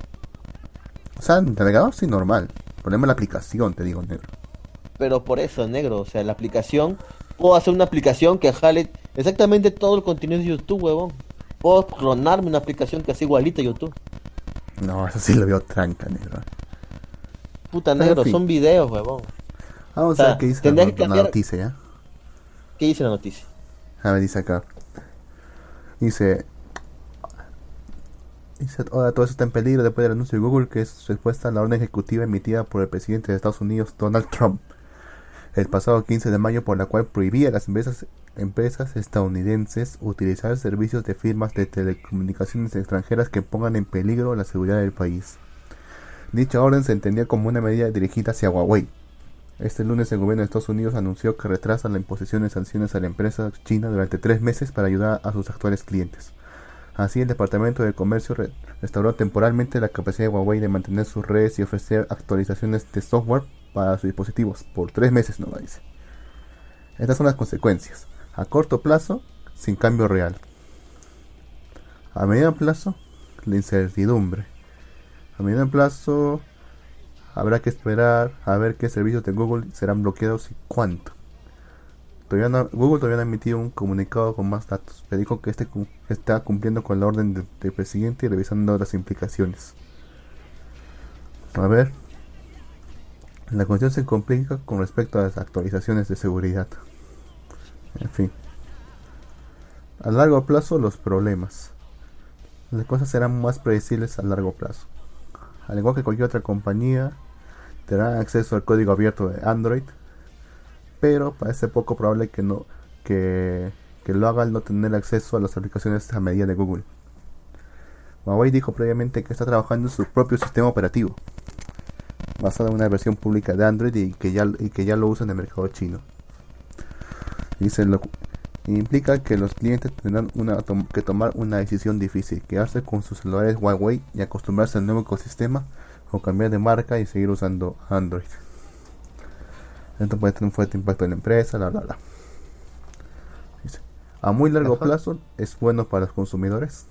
O sea, en navegador sí normal. El es la aplicación, te digo, negro. Pero por eso, negro, o sea, la aplicación, puedo hacer una aplicación que jale exactamente todo el contenido de YouTube, huevón. Puedo clonarme una aplicación que hace igualita a YouTube. No, eso sí lo veo tranca, negro. Puta Pero en negro, fin. son videos, huevón. Vamos O sea, a ver qué dice la, que la noticia, ¿ya? ¿Qué dice la noticia? A ver, dice acá. Dice. Dice, ahora todo eso está en peligro después del anuncio de Google que es respuesta a la orden ejecutiva emitida por el presidente de Estados Unidos, Donald Trump, el pasado 15 de mayo, por la cual prohibía a las empresas, estadounidenses utilizar servicios de firmas de telecomunicaciones extranjeras que pongan en peligro la seguridad del país. Dicha orden se entendía como una medida dirigida hacia Huawei, este lunes el gobierno de Estados Unidos anunció que retrasa la imposición de sanciones a la empresa china durante tres meses para ayudar a sus actuales clientes. Así, el Departamento de Comercio re- restauró temporalmente la capacidad de Huawei de mantener sus redes y ofrecer actualizaciones de software para sus dispositivos por tres meses, no dice. Estas son las consecuencias. A corto plazo, sin cambio real. A mediano plazo, la incertidumbre. A mediano plazo, Habrá que esperar a ver qué servicios de Google serán bloqueados y cuánto. Google todavía no ha emitido un comunicado con más datos, pero dijo que este está cumpliendo con la orden de- del presidente y revisando las implicaciones. A ver. La cuestión se complica con respecto a las actualizaciones de seguridad. En fin. A largo plazo los problemas. Las cosas serán más predecibles a largo plazo. Al igual que cualquier otra compañía, tendrán acceso al código abierto de Android, pero parece poco probable que no que, que lo haga al no tener acceso a las aplicaciones a medida de Google. Huawei dijo previamente que está trabajando en su propio sistema operativo, basado en una versión pública de Android y que ya, y que ya lo usa en el mercado chino. Dice lo, implica que los clientes tendrán una, que tomar una decisión difícil, quedarse con sus celulares Huawei y acostumbrarse al nuevo ecosistema o cambiar de marca y seguir usando Android. Esto puede tener un fuerte impacto en la empresa, la, la, a muy largo plazo es bueno para los consumidores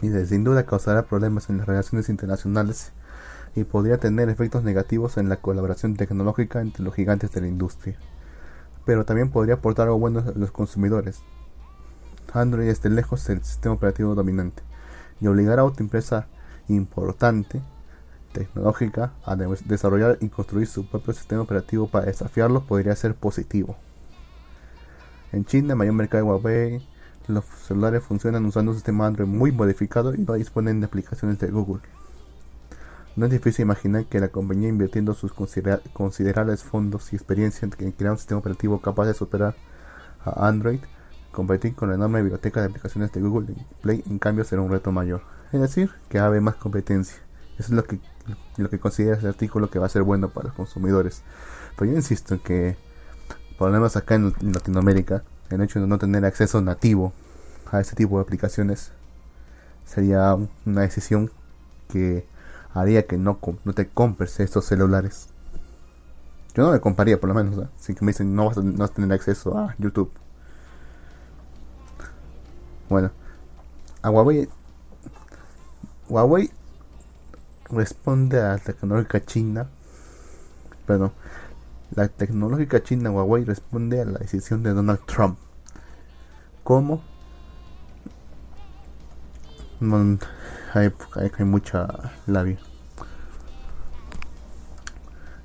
y sin duda causará problemas en las relaciones internacionales y podría tener efectos negativos en la colaboración tecnológica entre los gigantes de la industria. Pero también podría aportar algo bueno a los consumidores. Android es de lejos el sistema operativo dominante y obligar a otra empresa importante tecnológica a desarrollar y construir su propio sistema operativo para desafiarlo podría ser positivo. En China, el mayor mercado de Huawei, los celulares funcionan usando un sistema Android muy modificado y no disponen de aplicaciones de Google. No es difícil imaginar que la compañía invirtiendo sus considerables fondos y experiencia en crear un sistema operativo capaz de superar a Android, competir con la enorme biblioteca de aplicaciones de Google Play en cambio será un reto mayor. Es decir, que haber más competencia. Eso es lo que, lo que considera este artículo que va a ser bueno para los consumidores. Pero yo insisto en que problemas acá en Latinoamérica, el hecho de no tener acceso nativo a este tipo de aplicaciones sería una decisión que haría que no, no te compres estos celulares. Yo no me compraría por lo menos, así que me dicen no vas, a, no vas a tener acceso a YouTube. Bueno, a Huawei Huawei responde a la tecnológica china, perdón, la tecnológica china Huawei responde a la decisión de Donald Trump. ¿Cómo? Hay, mucha labia.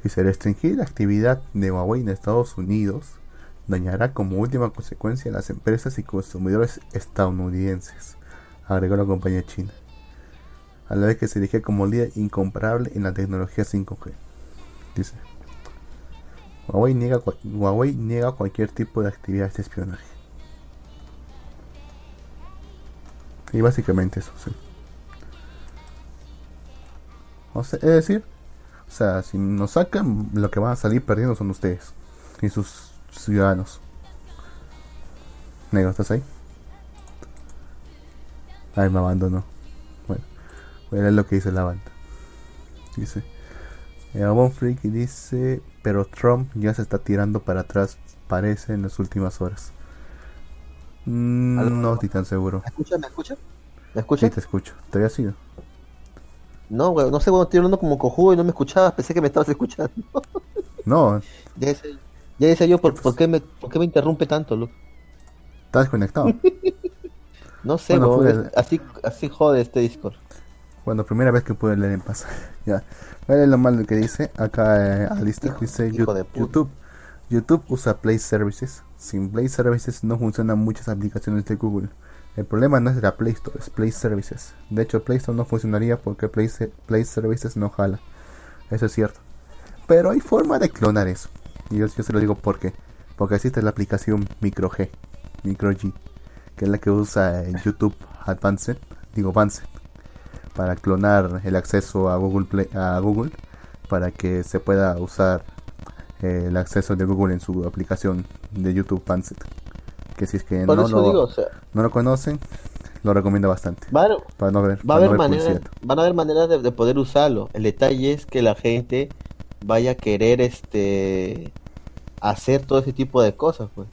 Y se restringir la actividad de Huawei en Estados Unidos dañará como última consecuencia a las empresas y consumidores estadounidenses, agregó la compañía china, a la vez que se elige como líder incomparable en la tecnología 5G. Dice. Huawei niega, Huawei niega cualquier tipo de actividad de espionaje. Y básicamente eso, sí. O sea, es decir, o sea, si nos sacan, lo que van a salir perdiendo son ustedes y sus ciudadanos. Negro, ¿estás ahí? Ay, me abandonó. Bueno, voy a leer lo que dice la banda. Dice. Eh, Freaky dice pero Trump ya se está tirando para atrás, parece, en las últimas horas. Mm, no estoy tan seguro. ¿Me escucha? ¿Me escucha? ¿Me escucha? Sí, te escucho. ¿Te había sido? No, güey, no sé cuando estoy hablando como cojudo y no me escuchabas, pensé que me estabas escuchando. no. Ya decía, ya decía yo, ¿por, ¿por, qué me, ¿por qué me interrumpe tanto, Luke? ¿Estás desconectado? no sé, güey, así, así jode este Discord. Bueno, primera vez que pude leer en paz. ya. Vale lo malo que dice. Acá eh, Alistair dice YouTube. YouTube usa Play Services. Sin Play Services no funcionan muchas aplicaciones de Google. El problema no es la Play Store, es Play Services. De hecho, Play Store no funcionaría porque Play, Play Services no jala. Eso es cierto. Pero hay forma de clonar eso. Y yo, se lo digo porque. Porque existe la aplicación MicroG. MicroG. Que es la que usa YouTube Advanced. Digo Advanced para clonar el acceso a Google Play, a Google para que se pueda usar eh, el acceso de Google en su aplicación de YouTube Pancet. Que si es que no lo, no lo conocen, lo recomiendo bastante. para no ver, va a haber maneras, van a haber maneras de, poder usarlo. El detalle es que la gente vaya a querer este hacer todo ese tipo de cosas, pues.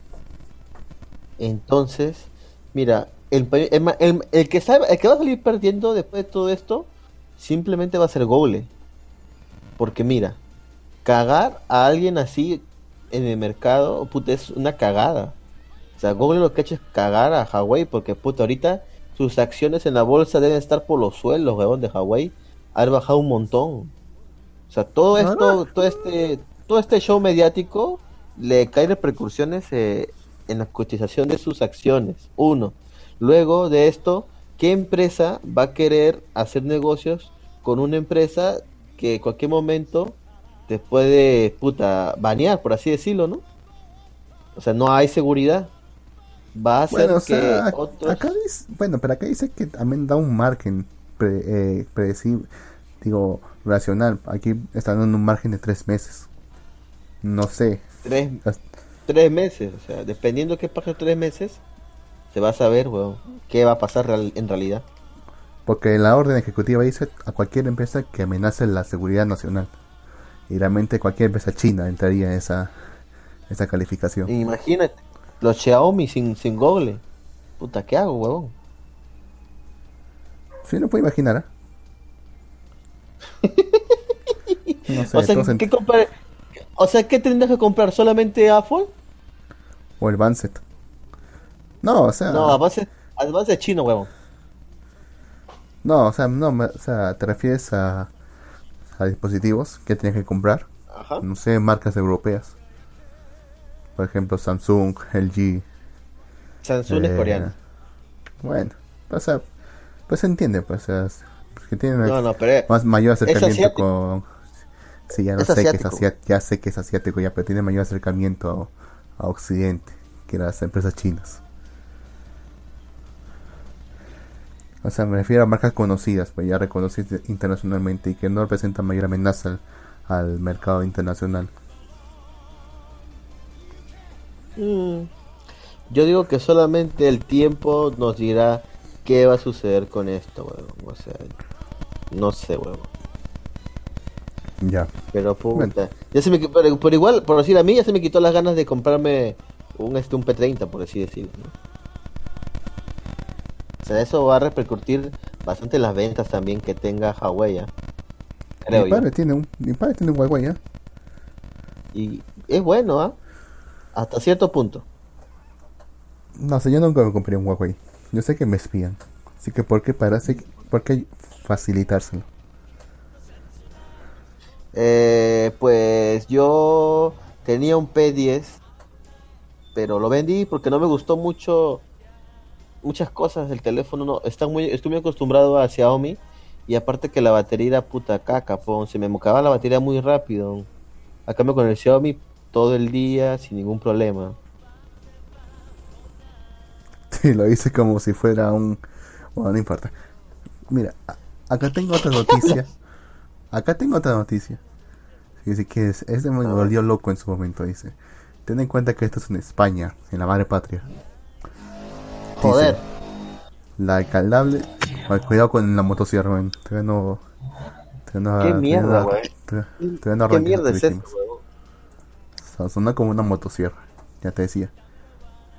Entonces, mira, el, que sabe, el que va a salir perdiendo después de todo esto, simplemente va a ser Google. Porque mira, cagar a alguien así en el mercado, puta, es una cagada. O sea, Google lo que ha hecho es cagar a Huawei, porque puta, ahorita sus acciones en la bolsa deben estar por los suelos, weón, de Huawei. Ha bajado un montón. O sea, todo esto, todo este, todo este show mediático le cae repercusiones eh, en la cotización de sus acciones. Uno. Luego de esto, ¿qué empresa va a querer hacer negocios con una empresa que en cualquier momento te puede, puta, banear, por así decirlo, ¿no? O sea, no hay seguridad. Va a Bueno, o que sea, otros... acá dice, bueno, pero acá dice que también da un margen pre- eh, predecible, digo, racional. Aquí están dando un margen de tres meses. No sé. Tres, tres meses, o sea, dependiendo qué pase tres meses, se va a saber, weón, qué va a pasar real- en realidad. Porque la orden ejecutiva dice a cualquier empresa que amenace la seguridad nacional. Y realmente cualquier empresa china entraría en esa, esa calificación. Imagínate, los Xiaomi sin, sin Google. Puta, ¿qué hago, huevón? Sí, no puedo imaginar, ¿ah? No sé, o, sea, ¿qué comprar? o sea, ¿qué tendrás que comprar? ¿Solamente Apple? o el Banset. No, o sea, No, además es chino, huevón. no, o sea, no, o sea, te refieres a, a dispositivos que tienes que comprar. Ajá. no sé, marcas europeas. Por ejemplo, Samsung, LG. Samsung es eh, coreano. Bueno, sea, pues se entiende, pues, es- pues, que tienen No, no, pero más mayor acercamiento con... Sí, ya lo Es sé que es asiático. asiático, ya sé que es asiático ya, pero tiene mayor acercamiento a, a Occidente que las empresas chinas. O sea, me refiero a marcas conocidas, pues ya reconocidas internacionalmente y que no representan mayor amenaza al, al mercado internacional. Mm, Yo digo que solamente el tiempo nos dirá qué va a suceder con esto, huevón. O sea, no sé, huevón. Ya. Pero puta. Ya se me, pero, pero igual, por decir a mí, ya se me quitó las ganas de comprarme un, este, un P30, por así decirlo. ¿no? O sea, eso va a repercutir bastante en las ventas también que tenga Huawei. ¿ah? Creo mi yo. padre tiene un, mi padre tiene un Huawei, ¿eh? Y es bueno, ¿ah? Hasta cierto punto. No sé, yo nunca me compré un Huawei. Yo sé que me espían. Así que, ¿por qué parece, por qué facilitárselo? Eh, pues yo tenía un P10, pero lo vendí porque no me gustó mucho muchas cosas del teléfono. No, está muy, estoy muy acostumbrado a Xiaomi y aparte que la batería era puta caca, pon, se me mocaba la batería muy rápido. A cambio con el Xiaomi todo el día sin ningún problema. Sí, lo hice como si fuera un... Bueno, no importa. Mira, acá tengo otra noticia. Acá tengo otra noticia. Dice que es, este me volvió loco en su momento, dice. Ten en cuenta que esto es en España, en la madre patria. Joder, La alcaldable... Cuidado con la motosierra, man. Todavía no... Todavía no qué mierda, güey. ¿Qué arranca, mierda es te eso, dijimos. huevón? O sea, Suena como una motosierra, ya te decía.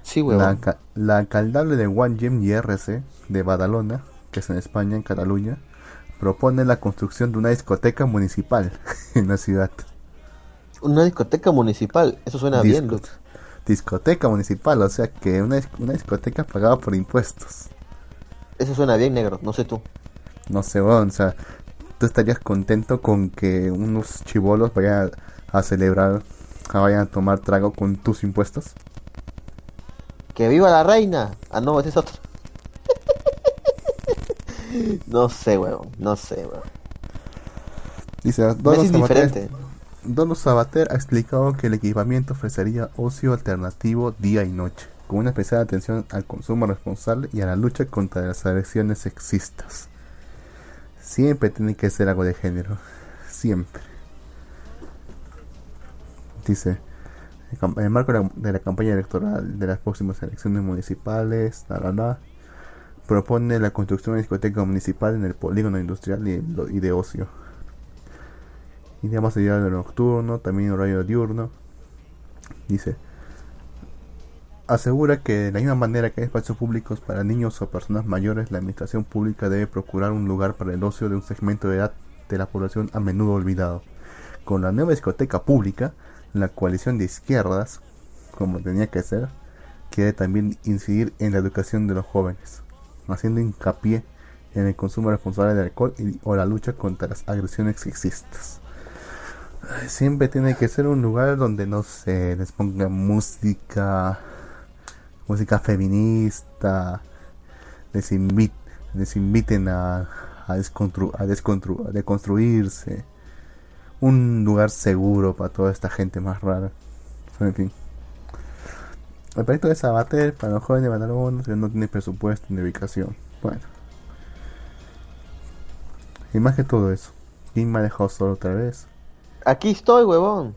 Sí, La, la alcaldable de One Gym IRC de Badalona, que es en España, en Cataluña, propone la construcción de una discoteca municipal en la ciudad. Una discoteca municipal, eso suena bien, Lux. Discoteca municipal, o sea que una, una discoteca pagada por impuestos. Eso suena bien, negro, no sé tú. No sé, weón, o sea, tú estarías contento con que unos chivolos vayan a, a celebrar, vayan a tomar trago con tus impuestos. ¡Que viva la reina! Ah, no, ese es otro. no sé, weón. No sé, weón. Dice, es Sabater, Sabater ha explicado que el equipamiento ofrecería ocio alternativo día y noche, con una especial atención al consumo responsable y a la lucha contra las agresiones sexistas. Siempre tiene que ser algo de género, siempre. Dice, en el marco de la, de la campaña electoral de las próximas elecciones municipales, la, la, la, propone la construcción de una discoteca municipal en el polígono industrial y, y de ocio. Iría más allá de nocturno, también horario diurno. Dice, asegura que de la misma manera que hay espacios públicos para niños o personas mayores, la administración pública debe procurar un lugar para el ocio de un segmento de edad de la población a menudo olvidado. Con la nueva discoteca pública, la coalición de izquierdas, como tenía que ser, quiere también incidir en la educación de los jóvenes, haciendo hincapié en el consumo responsable de alcohol y, o la lucha contra las agresiones sexistas. Siempre tiene que ser un lugar donde no se les ponga música, música feminista, les, les inviten a, a, descontru a, descontru a deconstruirse. Un lugar seguro para toda esta gente más rara. En fin. El proyecto de Sabater para los jóvenes de no tiene presupuesto ni ubicación. Bueno. Y más que todo eso. ¿Quién me ha dejado solo otra vez? Aquí estoy, huevón.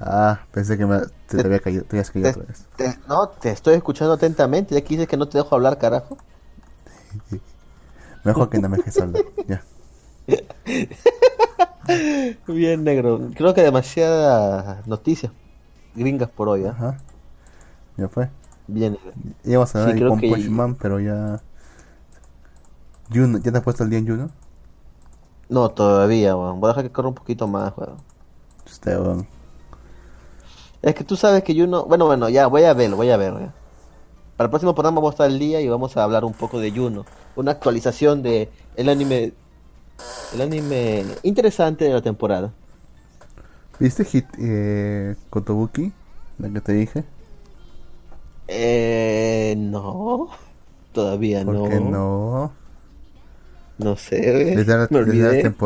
Ah, pensé que me, te, había caído, te habías caído otra vez. no, te estoy escuchando atentamente. Ya que dices que no te dejo hablar, carajo. Mejor que no me dejes hablar. Ya. Bien, negro. Creo que demasiadas noticias gringas por hoy, ¿eh? Ajá. Ya fue. Bien. Íbamos a hablar con que... pero ya. Juno, ¿Ya te has puesto el día en Juno? No, todavía, weón. Voy a dejar que corra un poquito más, weón. Usted, weón. Es que tú sabes que Juno. Bueno, bueno, ya, voy a verlo, voy a ver, weón. Para el próximo programa vamos a estar el día y vamos a hablar un poco de Juno. Una actualización de el anime. El anime interesante de la temporada. ¿Viste Hit eh, Kotobuki? La que te dije. Eh, no. Todavía ¿Por no. Qué no? No sé, es de, la,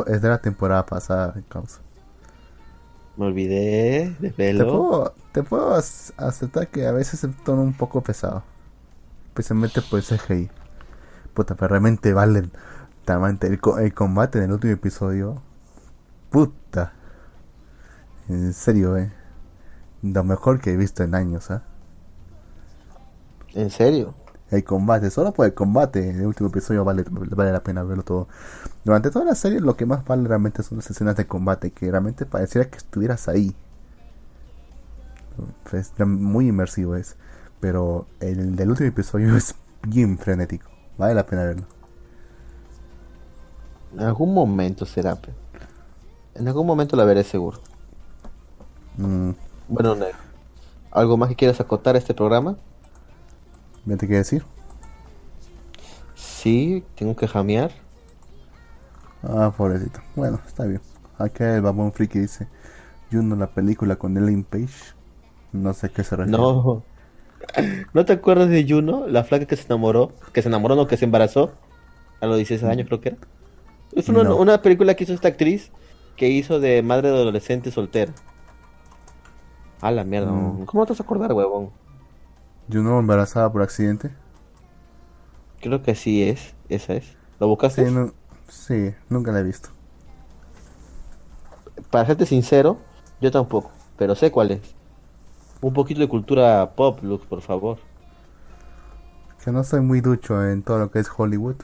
es de la temporada pasada, causa. Me olvidé de. Te puedo, te puedo aceptar que a veces se tono un poco pesado. Especialmente por ese CGI. Puta, pero realmente vale el, el combate en el último episodio. Puta. En serio, eh. Lo mejor que he visto en años, ¿ah? ¿En serio? El combate, solo por el combate, en el último episodio vale, vale la pena verlo todo. Durante toda la serie lo que más vale realmente son las escenas de combate, que realmente pareciera que estuvieras ahí. Es muy inmersivo es. Pero el del último episodio es bien frenético. Vale la pena verlo. En algún momento será. En algún momento la veré seguro. Mm. Bueno, ¿algo más que quieras acotar a este programa? ¿Me te qué decir? Sí, tengo que jamear. Ah, pobrecito. Bueno, está bien. Acá el babón friki dice: Juno, la película con Ellen Page. No sé qué se refiere. No. ¿No te acuerdas de Juno? La flaca que se enamoró. Que se enamoró, no, que se embarazó. A los 16 años, creo que era. Es una, una película que hizo esta actriz. Que hizo de madre de adolescente soltera. A la mierda, mm. ¿cómo te vas a acordar, huevón? ¿Juno embarazada por accidente? Creo que sí es, esa es. ¿Lo buscaste? Sí, nunca la he visto. Para serte sincero, yo tampoco, pero sé cuál es. Un poquito de cultura pop, Lux, por favor. Que no soy muy ducho en todo lo que es Hollywood.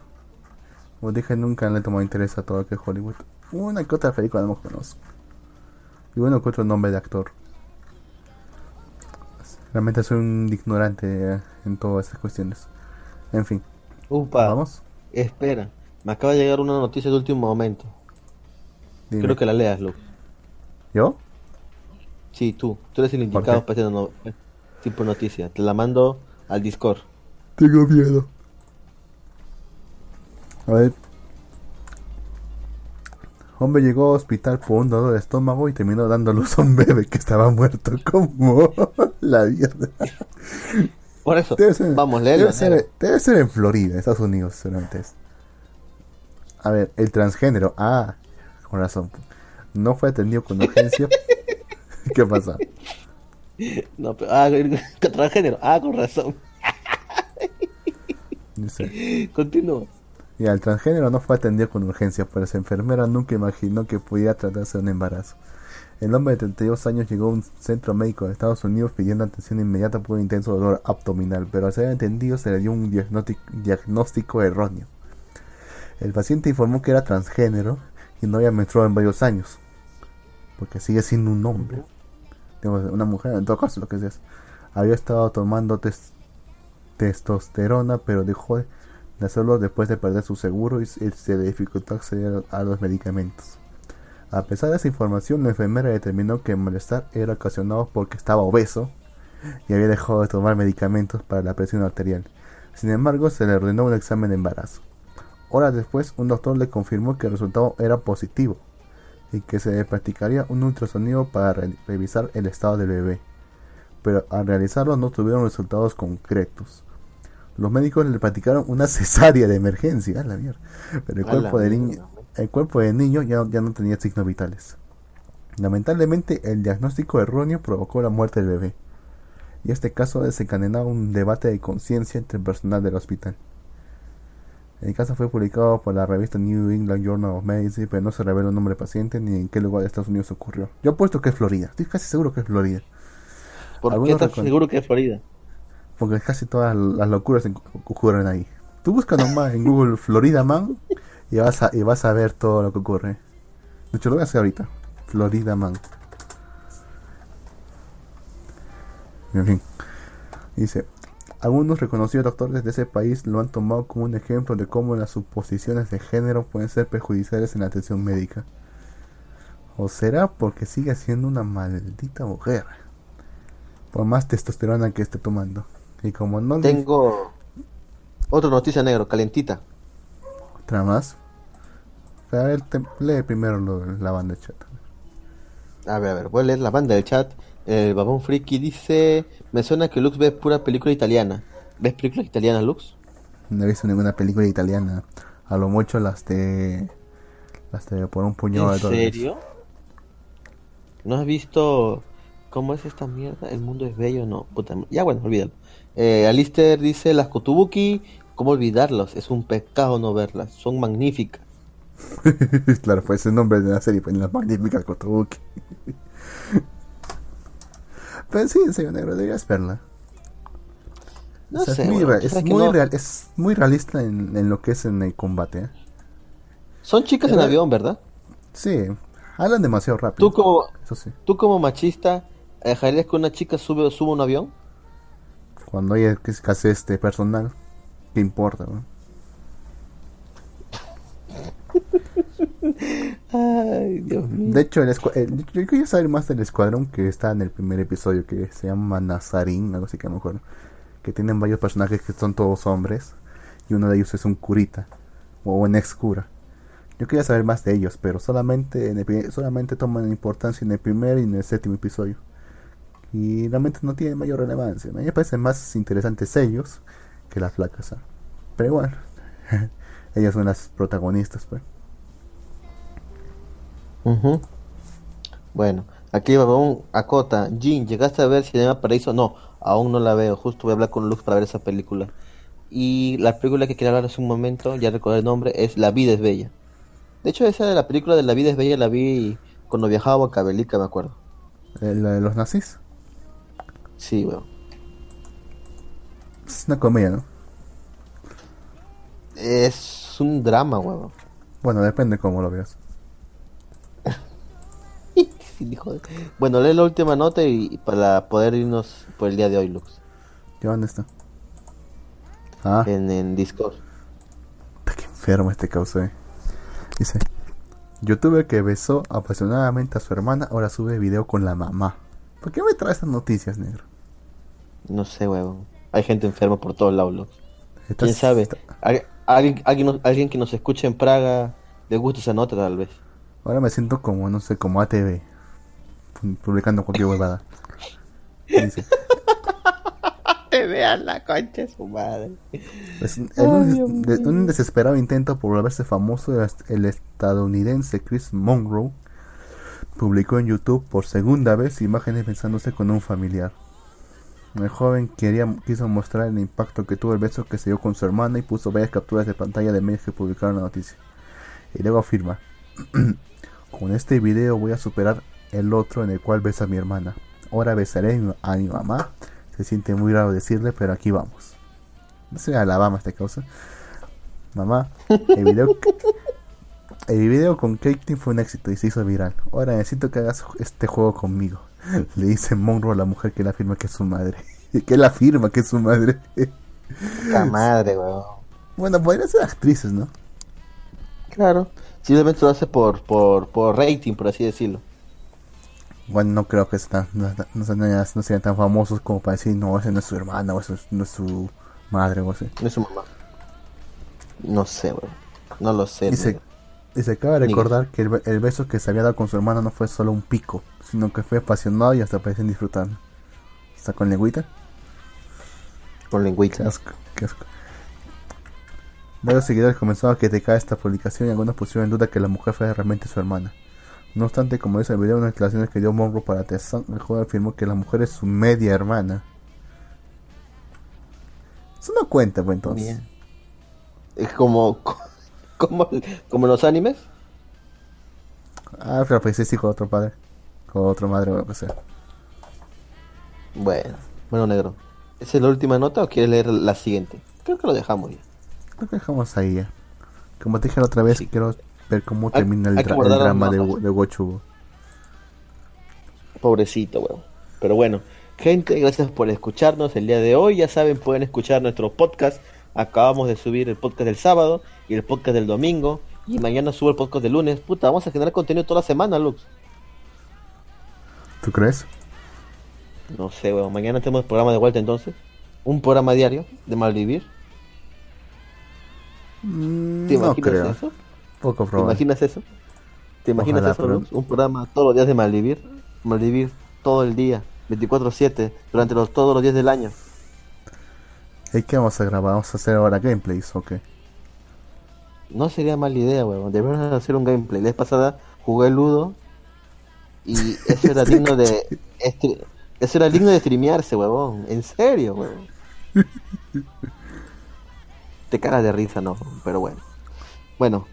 Como dije, nunca le tomado interés a todo lo que Hollywood. Una que otra película no conozco. Y uno que otro nombre de actor. Realmente soy un ignorante en todas esas cuestiones. En fin. Upa. Vamos. Espera. Me acaba de llegar una noticia de último momento. Dime. Quiero que la leas, Luke. ¿Yo? Sí, tú. Tú eres el indicado para este tipo de noticia. Te la mando al Discord. Tengo miedo. A ver, Hombre llegó a hospital por un dolor de estómago y terminó dando luz a un bebé que estaba muerto. como la vida. Por eso, vamos, léelo. Debe ser, debe ser en Florida, Estados Unidos, seguramente es. A ver, el transgénero. Ah, con razón. No fue atendido con urgencia. ¿Qué pasa? No, pero, ah, transgénero. Ah, con razón. Continúa. Y al transgénero no fue atendido con urgencia, pues la enfermera nunca imaginó que pudiera tratarse de un embarazo. El hombre de 32 años llegó a un centro médico de Estados Unidos pidiendo atención inmediata por un intenso dolor abdominal, pero al ser atendido se le dio un diagnóstico erróneo. El paciente informó que era transgénero y no había menstruado en varios años, porque sigue siendo un hombre. Una mujer, en todo caso, lo que es. Había estado tomando testosterona, pero dejó de de hacerlo después de perder su seguro y se dificultó acceder a los medicamentos. A pesar de esa información, la enfermera determinó que el malestar era ocasionado porque estaba obeso y había dejado de tomar medicamentos para la presión arterial. Sin embargo, se le ordenó un examen de embarazo. Horas después, un doctor le confirmó que el resultado era positivo. y que se practicaría un ultrasonido para re- revisar el estado del bebé. Pero al realizarlo no tuvieron resultados concretos. Los médicos le practicaron una cesárea de emergencia, a la mierda. Pero el cuerpo del niño, el cuerpo del niño ya, ya no tenía signos vitales. Lamentablemente, el diagnóstico erróneo provocó la muerte del bebé. Y este caso desencadenó un debate de conciencia entre el personal del hospital. El caso fue publicado por la revista New England Journal of Medicine, pero no se revela el nombre del paciente ni en qué lugar de Estados Unidos ocurrió. Yo apuesto que es Florida. Estoy casi seguro que es Florida. ¿Por qué estás seguro que es Florida? Porque casi todas las locuras en- ocurren ahí. Tú busca nomás en Google Florida Man y vas a, y vas a ver todo lo que ocurre. De hecho, lo voy a hacer ahorita. Florida Man. En fin. Dice, algunos reconocidos doctores de ese país lo han tomado como un ejemplo de cómo las suposiciones de género pueden ser perjudiciales en la atención médica. ¿O será porque sigue siendo una maldita mujer? Por más testosterona que esté tomando. Y como no le Tengo otra noticia negro, calentita. otra más. A ver, te- lee primero lo la banda de chat. A ver, a ver, voy a leer la banda del chat. El babón friki dice, me suena que Lux ve pura película italiana. ¿Ves películas italianas, Lux? No he visto ninguna película italiana. A lo mucho las de. Las de por un puñado ¿En de dólares. serio? ¿No has visto cómo es esta mierda? El mundo es bello, no. Puta, ya bueno, olvídalo. Eh, Alister dice, las Kotubuki, ¿cómo olvidarlos? Es un pecado no verlas. Son magníficas. claro, pues el nombre de la serie, pues las magníficas Kotobuki. Pero sí, serio, negro, deberías verla. No O sea, sé, es, muy, real- es, muy no- real- es muy realista en, en lo que es en el combate. ¿eh? Son chicas en avión, ¿verdad? Sí, hablan demasiado rápido. Tú como, Eso sí. tú como machista, ¿dejarías que una chica sube, suba un avión? Cuando hay escasez de personal, ¿qué importa? no? Ay, Dios mío. De hecho, el el- yo quería saber más del escuadrón que está en el primer episodio, que se llama Nazarín, algo así que no me acuerdo. Que tienen varios personajes que son todos hombres, y uno de ellos es un curita, o un ex cura. Yo quería saber más de ellos, pero solamente, en el solamente toman importancia en el primer y en el séptimo episodio. Y realmente no tienen mayor relevancia. A mí me parecen más interesantes ellos que las flacas. ¿ah? Pero igual, ellas son las protagonistas, pues. Ujú. Bueno, aquí Babón acota. Jin, ¿llegaste a ver Cinema Paraíso? No, aún no la veo. Justo voy a hablar con Lux para ver esa película. Y la película que quería hablar hace un momento, ya recordé el nombre, es La vida es bella. De hecho, esa de la película de La vida es bella la vi cuando viajaba a Huancavelica, me acuerdo. Eh, La de los nazis. Sí, weón. Es una comedia, ¿no? Es un drama, weón. Bueno, depende cómo lo veas. Bueno, lee la última nota y para poder irnos por el día de hoy, Lux. ¿Qué dónde está? Ah, En, en Discord. puta, qué enfermo este causa, eh. Dice: Youtuber que besó apasionadamente a su hermana, ahora sube video con la mamá. ¿Por qué me traes estas noticias, negro? No sé, weón. Hay gente enferma por todos lados. Estás- ¿Quién sabe? está- Al- Alguien, alguien, que nos escuche en Praga le gusta esa nota, tal vez. Ahora me siento como, no sé, como ATV. pu- Publicando cualquier huevada. Dice: Te vean la concha de su madre. Pues, en un, des- de- un desesperado intento por volverse famoso, el, est- el estadounidense Chris Monroe publicó en YouTube por segunda vez imágenes besándose con un familiar. El joven quería, quiso mostrar el impacto que tuvo el beso que se dio con su hermana y puso varias capturas de pantalla de medios que publicaron la noticia. Y luego afirma, con este video voy a superar el otro en el cual besa a mi hermana. Ahora besaré a mi- mamá. Se siente muy raro decirle, pero aquí vamos. No sé, Alabama esta causa. Mamá, el video, el video con Caitlyn fue un éxito y se hizo viral. Ahora necesito que hagas este juego conmigo. Le dice Monroe a la mujer que le afirma que es su madre. Que él afirma que es su madre. La madre, weón. Bueno, podrían ser actrices, ¿no? Claro. Simplemente lo hace por, por, por rating, por así decirlo. Bueno, no creo que están, no, no, sean, no sean tan famosos como para decir, no, esa no es su hermana o esa no es su madre o así. No es su mamá. No sé, weón. No lo sé. Dice. Y se acaba de recordar que el, be- el beso que se había dado con su hermana no fue solo un pico, sino que fue apasionado y hasta parecen disfrutando. ¿Está con lengüita? Con Qué lengüita. asco, qué asco. Varios seguidores comenzaron a criticar esta publicación y algunos pusieron en duda que la mujer fuera realmente su hermana. No obstante, como dice el video, en las declaraciones que dio Monroe para The Sun, el joven afirmó que la mujer es su media hermana. Eso no cuenta, pues entonces. Bien. Es como, como, como los animes. Ah, pero pues es hijo de otro padre. O otro madre o lo que sea. Bueno, bueno, negro. ¿Esa es la última nota o quieres leer la siguiente? Creo que lo dejamos ya. Lo dejamos ahí ya. Como te dije la otra vez, Sí. quiero ver cómo Hay- termina el, que dra- el drama de, de Gochu. Pobrecito, weón. Pero bueno, gente, gracias por escucharnos el día de hoy. Ya saben, pueden escuchar nuestro podcast. Acabamos de subir el podcast del sábado y el podcast del domingo. Y mañana subo el podcast del lunes. Puta, vamos a generar contenido toda la semana, Lux. ¿Tú crees? No sé, weón. Mañana tenemos programa de vuelta entonces. Un programa diario de Malvivir. Mm, ¿Te no imaginas creo. eso? Poco ¿Te probable. imaginas eso? ¿Te imaginas Ojalá, eso, pero- Lux? Un programa todos los días de Malvivir. Malvivir todo el día, 24-7, durante los, todos los días del año. ¿Y qué vamos a grabar? ¿Vamos a hacer ahora gameplays o qué? No sería mala idea, weón. Deberíamos hacer un gameplay. La vez pasada jugué Ludo y eso era digno de... Eso era digno de streamearse, huevón. En serio, huevón. Te cagas de risa, no, pero bueno. Bueno,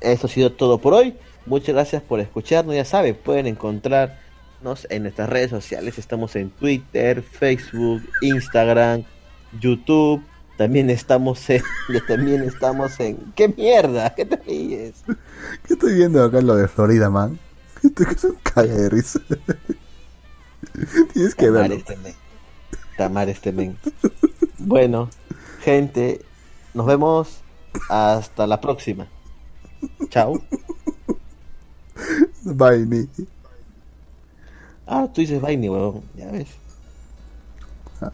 eso ha sido todo por hoy. Muchas gracias por escucharnos. Ya saben, pueden encontrarnos en nuestras redes sociales. Estamos en Twitter, Facebook, Instagram, YouTube. También estamos en. También estamos en. ¡Qué mierda! ¿Qué te ríes? ¿Qué estoy viendo acá en lo de Florida, man? Esto es un caga de risa. Tienes que Tamar verlo. este men. Tamar este men. Bueno, gente, nos vemos hasta la próxima. Chao. Bye. Ah, tú dices Vaini, huevón. Ya ves. Ah.